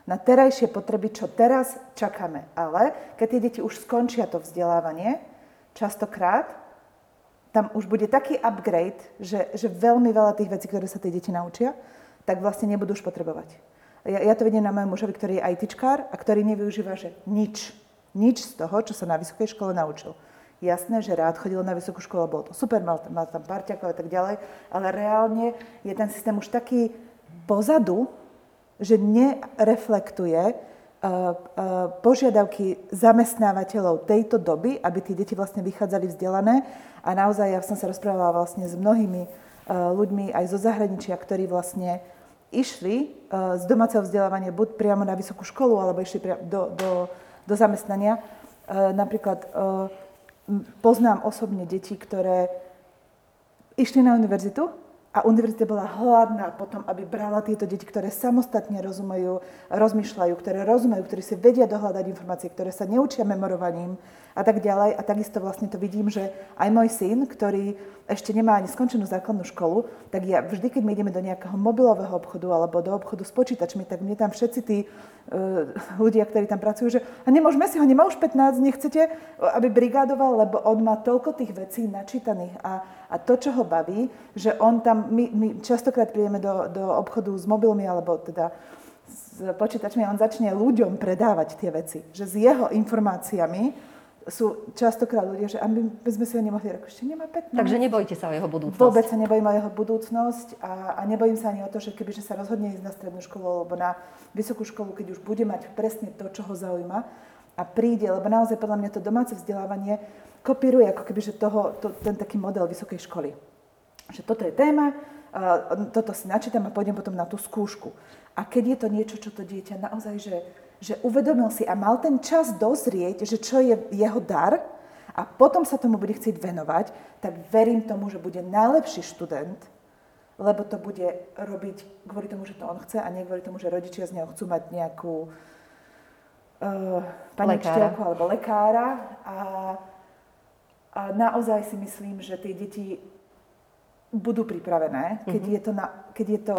Na terajšie potreby, čo teraz čakáme. Ale keď tie deti už skončia to vzdelávanie, častokrát tam už bude taký upgrade, že, že veľmi veľa tých vecí, ktoré sa tie deti naučia, tak vlastne nebudú už potrebovať. Ja, ja to vidím na mojom mužovi, ktorý je ITčkár a ktorý nevyužíva, že nič. Nič z toho, čo sa na vysokej škole naučil. Jasné, že rád chodil na vysokú školu, bolo to super, mal, mal tam parťakov a tak ďalej, ale reálne je ten systém už taký pozadu, že nereflektuje uh, uh, požiadavky zamestnávateľov tejto doby, aby tie deti vlastne vychádzali vzdelané. A naozaj ja som sa rozprávala vlastne s mnohými uh, ľuďmi aj zo zahraničia, ktorí vlastne išli z domáceho vzdelávania buď priamo na vysokú školu, alebo išli do, do, do zamestnania. Napríklad poznám osobne deti, ktoré išli na univerzitu a univerzita bola hladná potom, aby brala tieto deti, ktoré samostatne rozumejú, rozmýšľajú, ktoré rozumejú, ktorí si vedia dohľadať informácie, ktoré sa neučia memorovaním a tak ďalej. A takisto vlastne to vidím, že aj môj syn, ktorý ešte nemá ani skončenú základnú školu, tak ja vždy, keď my ideme do nejakého mobilového obchodu alebo do obchodu s počítačmi, tak mne tam všetci tí uh, ľudia, ktorí tam pracujú, že a nemôžeme si ho, nemá už 15, nechcete, aby brigádoval, lebo on má toľko tých vecí načítaných a, a to, čo ho baví, že on tam, my, my častokrát prídeme do, do obchodu s mobilmi alebo teda s počítačmi a on začne ľuďom predávať tie veci. Že s jeho informáciami sú častokrát ľudia, že my sme si ho nemohli rok, ešte nemá 15. Takže nebojte sa o jeho budúcnosť. Vôbec sa nebojím o jeho budúcnosť a, a nebojím sa ani o to, že keby že sa rozhodne ísť na strednú školu alebo na vysokú školu, keď už bude mať presne to, čo ho zaujíma a príde, lebo naozaj podľa mňa to domáce vzdelávanie kopíruje ako keby že toho, to, ten taký model vysokej školy. Že toto je téma, toto si načítam a pôjdem potom na tú skúšku. A keď je to niečo, čo to dieťa naozaj, že že uvedomil si a mal ten čas dozrieť, že čo je jeho dar a potom sa tomu bude chcieť venovať, tak verím tomu, že bude najlepší študent, lebo to bude robiť kvôli tomu, že to on chce a nie kvôli tomu, že rodičia z neho chcú mať nejakú uh, pani alebo lekára. A, a naozaj si myslím, že tie deti budú pripravené, keď, mm-hmm. je to na, keď je to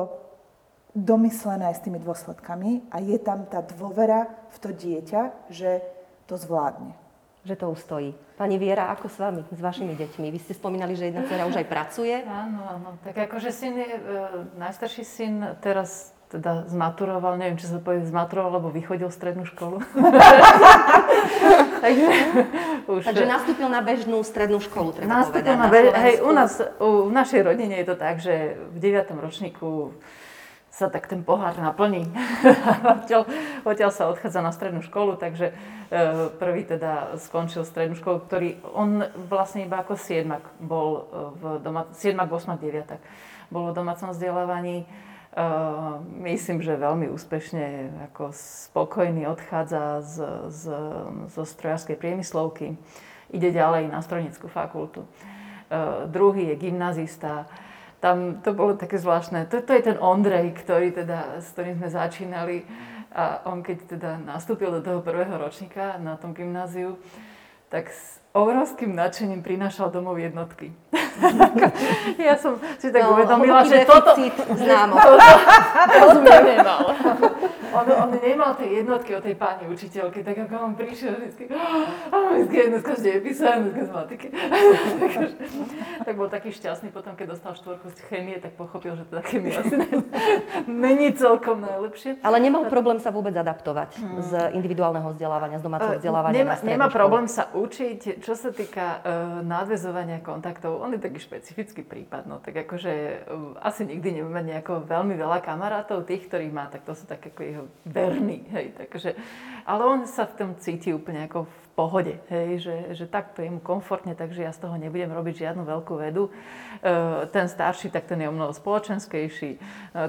domyslené aj s tými dôsledkami a je tam tá dôvera v to dieťa, že to zvládne. Že to ustojí. Pani Viera, ako s vami, s vašimi deťmi? Vy ste spomínali, že jedna dcera už aj pracuje. Áno, áno. Tak akože syn je, e, najstarší syn teraz teda zmaturoval, neviem, či sa povie zmaturoval, lebo vychodil strednú školu. Takže, už... Takže nastúpil na bežnú strednú školu, treba nastúpil povedať. Na bež... Hej, u nás, u, v našej rodine je to tak, že v 9. ročníku sa tak ten pohár naplní. odtiaľ, odtiaľ sa odchádza na strednú školu, takže e, prvý teda skončil strednú školu, ktorý on vlastne iba ako siedmak bol e, v doma, siedmak, osmak, deviatak bol v domácom vzdelávaní. Uh, myslím, že veľmi úspešne, ako spokojný odchádza z, z, zo strojárskej priemyslovky. Ide ďalej na strojnickú fakultu. Uh, druhý je gymnazista tam to bolo také zvláštne. To, to je ten Ondrej, ktorý teda, s ktorým sme začínali. A on keď teda nastúpil do toho prvého ročníka na tom gymnáziu, tak s obrovským nadšením prinášal domov jednotky. ja som si tak no, uvedomila, že toto... Známo. To, to, nemal. On, on nemal tie jednotky od tej pani učiteľky, tak ako on prišiel vždycky, a vždycky dneska z dejepisa, dneska z matiky. tak bol taký šťastný potom, keď dostal štvorku z chémie, tak pochopil, že teda chémia asi není celkom najlepšie. Ale nemal problém sa vôbec adaptovať hmm. z individuálneho vzdelávania, z domáceho vzdelávania nemá, na Nemá problém sa učiť, čo sa týka uh, nadvezovania kontaktov. On je taký špecifický prípad, no tak akože uh, asi nikdy nebudeme nejako veľmi veľa kamarátov, tých, ktorých má, tak to sú také ako jeho verný, hej, takže, ale on sa v tom cíti úplne ako v pohode, hej, že, že takto je mu komfortne, takže ja z toho nebudem robiť žiadnu veľkú vedu. E, ten starší, tak ten je o mnoho spoločenskejší. E,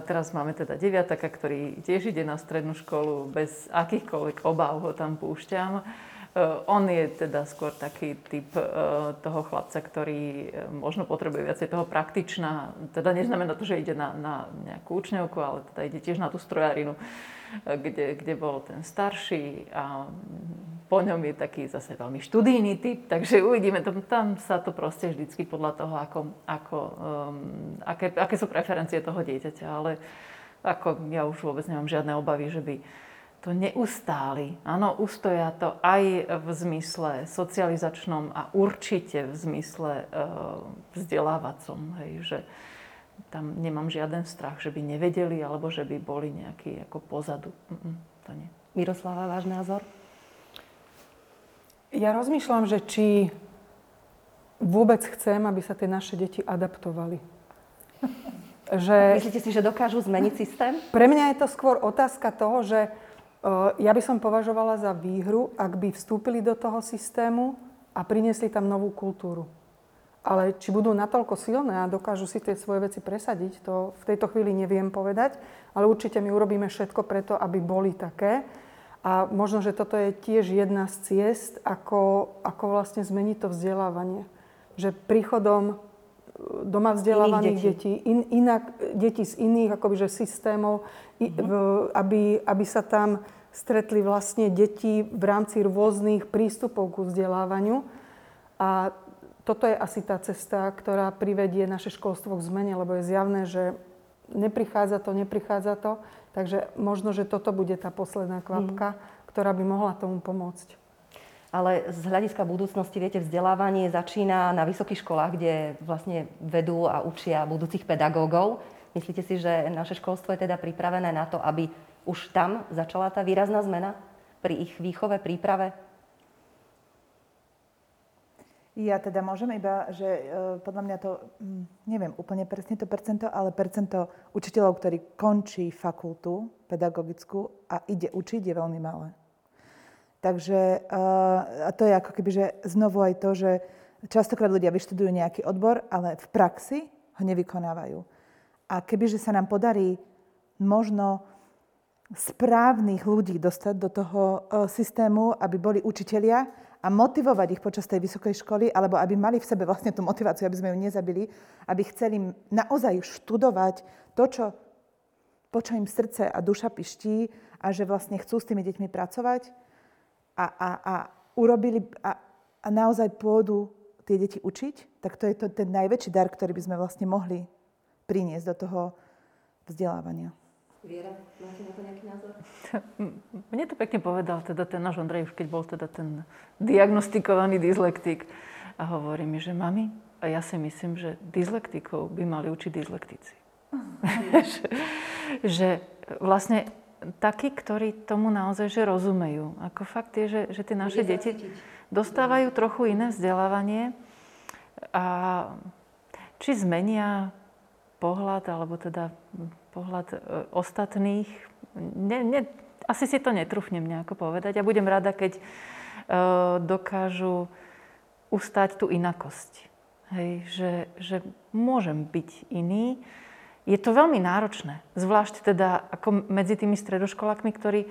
teraz máme teda deviataka, ktorý tiež ide na strednú školu, bez akýchkoľvek obáv ho tam púšťam. Uh, on je teda skôr taký typ uh, toho chlapca, ktorý uh, možno potrebuje viacej toho praktičná. Teda neznamená to, že ide na, na nejakú učňovku, ale teda ide tiež na tú strojarinu kde, kde bol ten starší a po ňom je taký zase veľmi študijný typ, takže uvidíme, tam, tam sa to proste vždycky podľa toho, ako, ako, um, aké, aké sú preferencie toho dieťaťa, ale ako ja už vôbec nemám žiadne obavy, že by to neustáli. Áno, ustoja to aj v zmysle socializačnom a určite v zmysle uh, vzdelávacom. Hej, že, tam nemám žiaden strach, že by nevedeli alebo že by boli nejakí ako pozadu. Mm-mm, to nie. Miroslava, váš názor? Ja rozmýšľam, že či vôbec chcem, aby sa tie naše deti adaptovali. že, Myslíte si, že dokážu zmeniť systém? Pre mňa je to skôr otázka toho, že ja by som považovala za výhru, ak by vstúpili do toho systému a priniesli tam novú kultúru. Ale či budú natoľko silné a dokážu si tie svoje veci presadiť, to v tejto chvíli neviem povedať. Ale určite my urobíme všetko preto, aby boli také. A možno, že toto je tiež jedna z ciest, ako, ako vlastne zmeniť to vzdelávanie. Že príchodom doma vzdelávaných detí, detí in, inak, detí z iných akoby, že systémov, mm-hmm. aby, aby sa tam stretli vlastne deti v rámci rôznych prístupov ku vzdelávaniu. A toto je asi tá cesta, ktorá privedie naše školstvo k zmene, lebo je zjavné, že neprichádza to, neprichádza to. Takže možno, že toto bude tá posledná kvapka, mm. ktorá by mohla tomu pomôcť. Ale z hľadiska budúcnosti, viete, vzdelávanie začína na vysokých školách, kde vlastne vedú a učia budúcich pedagógov. Myslíte si, že naše školstvo je teda pripravené na to, aby už tam začala tá výrazná zmena pri ich výchove, príprave? Ja teda môžem iba, že e, podľa mňa to, hm, neviem úplne presne to percento, ale percento učiteľov, ktorí končí fakultu pedagogickú a ide učiť, je veľmi malé. Takže a to je ako keby, že znovu aj to, že častokrát ľudia vyštudujú nejaký odbor, ale v praxi ho nevykonávajú. A kebyže sa nám podarí možno správnych ľudí dostať do toho e, systému, aby boli učitelia, a motivovať ich počas tej vysokej školy, alebo aby mali v sebe vlastne tú motiváciu, aby sme ju nezabili, aby chceli naozaj študovať to, čo, po čo im srdce a duša piští a že vlastne chcú s tými deťmi pracovať a, a, a urobili a, a naozaj pôjdu tie deti učiť, tak to je to, ten najväčší dar, ktorý by sme vlastne mohli priniesť do toho vzdelávania. Viera, máte na to nejaký názor? Mne to pekne povedal teda ten náš Ondrej, už keď bol teda ten diagnostikovaný dyslektik. A hovorí mi, že mami, a ja si myslím, že dyslektikov by mali učiť dyslektici. že, že vlastne takí, ktorí tomu naozaj že rozumejú. Ako fakt je, že, že tie naše deti dostávajú trochu iné vzdelávanie a či zmenia pohľad, alebo teda pohľad e, ostatných. Ne, ne, asi si to netrúfnem nejako povedať. Ja budem rada, keď e, dokážu ustať tú inakosť. Hej, že, že môžem byť iný. Je to veľmi náročné, zvlášť teda ako medzi tými stredoškolákmi, ktorí,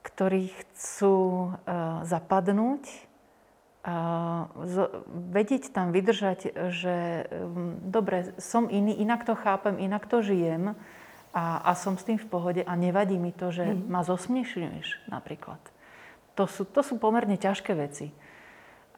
ktorí chcú uh, zapadnúť, uh, z, vedieť tam vydržať, že um, dobre, som iný, inak to chápem, inak to žijem a, a som s tým v pohode a nevadí mi to, že mm. ma zosmiešňuješ napríklad. To sú, to sú pomerne ťažké veci.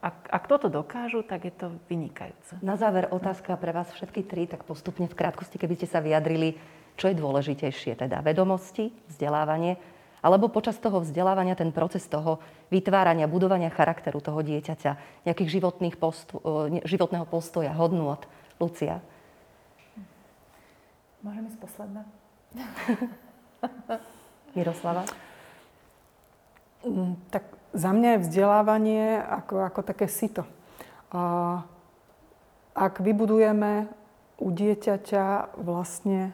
Ak, ak toto dokážu, tak je to vynikajúce. Na záver otázka pre vás všetky tri, tak postupne v krátkosti, keby ste sa vyjadrili, čo je dôležitejšie, teda vedomosti, vzdelávanie, alebo počas toho vzdelávania ten proces toho vytvárania, budovania charakteru toho dieťaťa, nejakých životných postu, e, životného postoja, hodnôt. Lucia. Môžem ísť posledná? Miroslava? Mm, tak za mňa je vzdelávanie ako, ako také sito. A ak vybudujeme u dieťaťa vlastne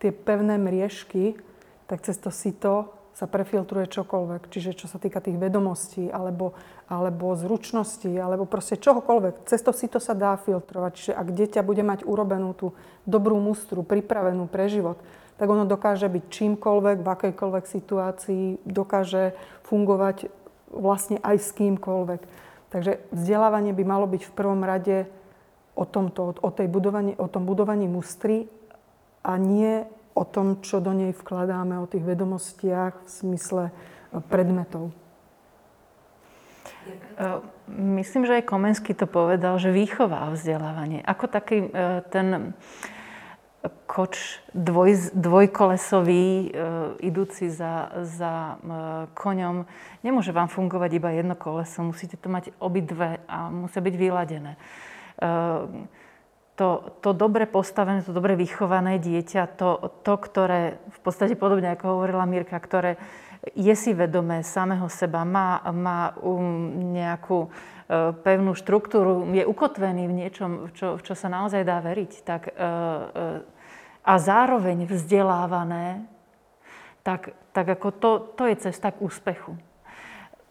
tie pevné mriežky, tak cez to sito sa prefiltruje čokoľvek. Čiže čo sa týka tých vedomostí, alebo, alebo zručností, alebo proste čohokoľvek. Cez to sito sa dá filtrovať. Čiže ak dieťa bude mať urobenú tú dobrú mustru, pripravenú pre život, tak ono dokáže byť čímkoľvek, v akejkoľvek situácii, dokáže fungovať vlastne aj s kýmkoľvek. Takže vzdelávanie by malo byť v prvom rade o, tomto, o, tej budovaní, o tom budovaní mustry a nie o tom, čo do nej vkladáme, o tých vedomostiach v smysle e, predmetov. E, myslím, že aj Komensky to povedal, že výchova a vzdelávanie. Ako taký e, ten koč dvoj, dvojkolesový, e, idúci za, za e, koňom, nemôže vám fungovať iba jedno koleso, musíte to mať obidve a musia byť vyladené. E, to, to dobre postavené, to dobre vychované dieťa, to, to, ktoré v podstate podobne ako hovorila Mirka, ktoré je si vedomé samého seba, má, má um, nejakú uh, pevnú štruktúru, je ukotvený v niečom, v čo, v čo sa naozaj dá veriť, tak uh, uh, a zároveň vzdelávané, tak, tak ako to, to je cesta k úspechu.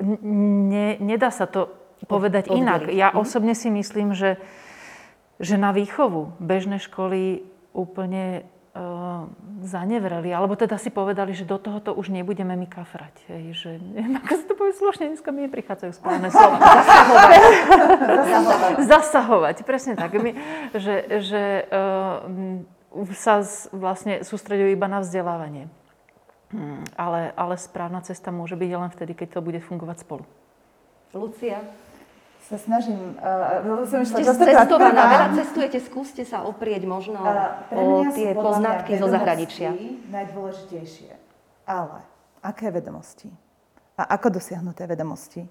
Ne, nedá sa to povedať Oddeliť. inak. Ja mhm. osobne si myslím, že, že na výchovu bežné školy úplne uh, zanevreli, alebo teda si povedali, že do tohoto už nebudeme my kafrať. Hej, že, neviem, ako sa to povie slušne, dneska mi neprichádzajú správne slova. Zasahovať. Zasahovať. Zasahovať, presne tak. My, že, že uh, sa vlastne sústredujú iba na vzdelávanie. Hmm, ale, ale správna cesta môže byť len vtedy, keď to bude fungovať spolu. Lucia? Sa snažím... Uh, som Ste cestovaná, veľa cestujete, skúste sa oprieť možno uh, o tie poznatky zo zahraničia. najdôležitejšie. Ale aké vedomosti? A ako dosiahnuť tie vedomosti?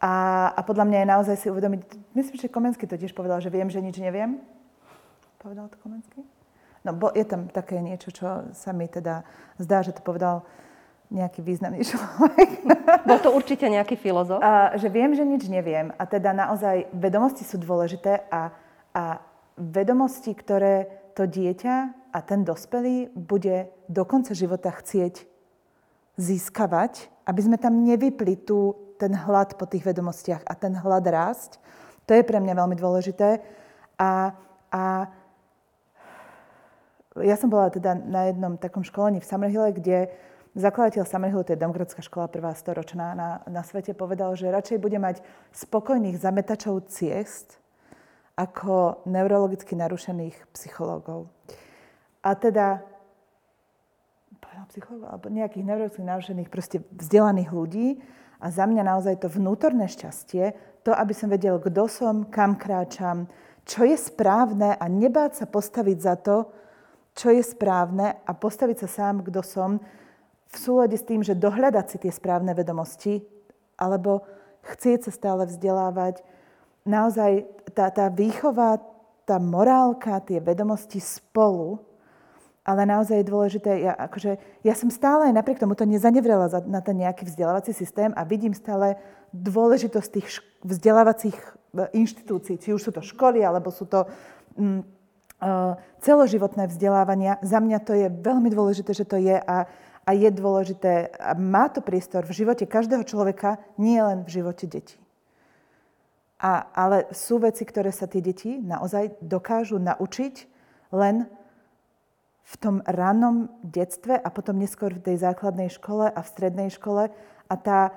A, a podľa mňa je naozaj si uvedomiť, myslím, že Komensky to tiež povedal, že viem, že nič neviem. Povedal to Komensky? No, bo je tam také niečo, čo sa mi teda zdá, že to povedal nejaký významný človek. Bol to určite nejaký filozof? A, že viem, že nič neviem. A teda naozaj vedomosti sú dôležité a, a vedomosti, ktoré to dieťa a ten dospelý bude do konca života chcieť získavať, aby sme tam nevypli tu ten hlad po tých vedomostiach a ten hlad rásť. To je pre mňa veľmi dôležité. A, a ja som bola teda na jednom takom školení v Summerhille, kde zakladateľ Summerhillu, to je demokratická škola prvá storočná na, na svete, povedal, že radšej bude mať spokojných zametačov ciest ako neurologicky narušených psychológov. A teda alebo nejakých neurologicky narušených, proste vzdelaných ľudí. A za mňa naozaj to vnútorné šťastie, to, aby som vedel, kto som, kam kráčam, čo je správne a nebáť sa postaviť za to, čo je správne a postaviť sa sám, kto som, v súlade s tým, že dohľadať si tie správne vedomosti, alebo chcieť sa stále vzdelávať. Naozaj tá, tá výchova, tá morálka, tie vedomosti spolu, ale naozaj je dôležité, ja, akože, ja som stále napriek tomu to nezanevrela na ten nejaký vzdelávací systém a vidím stále dôležitosť tých vzdelávacích e, inštitúcií, či už sú to školy, alebo sú to mm, celoživotné vzdelávania. Za mňa to je veľmi dôležité, že to je a, a je dôležité, a má to priestor v živote každého človeka, nie len v živote detí. A, ale sú veci, ktoré sa tie deti naozaj dokážu naučiť len v tom rannom detstve a potom neskôr v tej základnej škole a v strednej škole. A tá,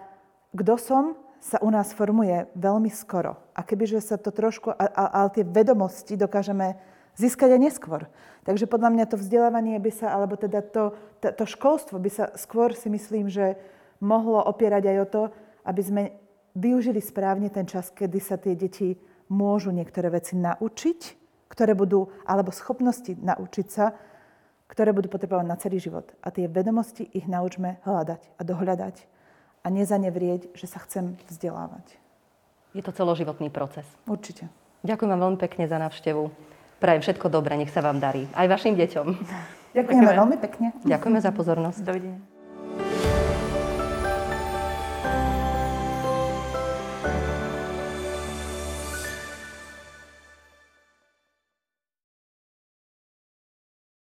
kto som, sa u nás formuje veľmi skoro. A kebyže sa to trošku, ale tie vedomosti dokážeme získať aj neskôr. Takže podľa mňa to vzdelávanie by sa, alebo teda to, to, to školstvo by sa skôr si myslím, že mohlo opierať aj o to, aby sme využili správne ten čas, kedy sa tie deti môžu niektoré veci naučiť, ktoré budú, alebo schopnosti naučiť sa, ktoré budú potrebovať na celý život. A tie vedomosti ich naučme hľadať a dohľadať a nezanevrieť, že sa chcem vzdelávať. Je to celoživotný proces. Určite. Ďakujem vám veľmi pekne za návštevu. Prajem všetko dobré, nech sa vám darí. Aj vašim deťom. Ďakujeme veľmi pekne. Ďakujeme za pozornosť. Dovidenia.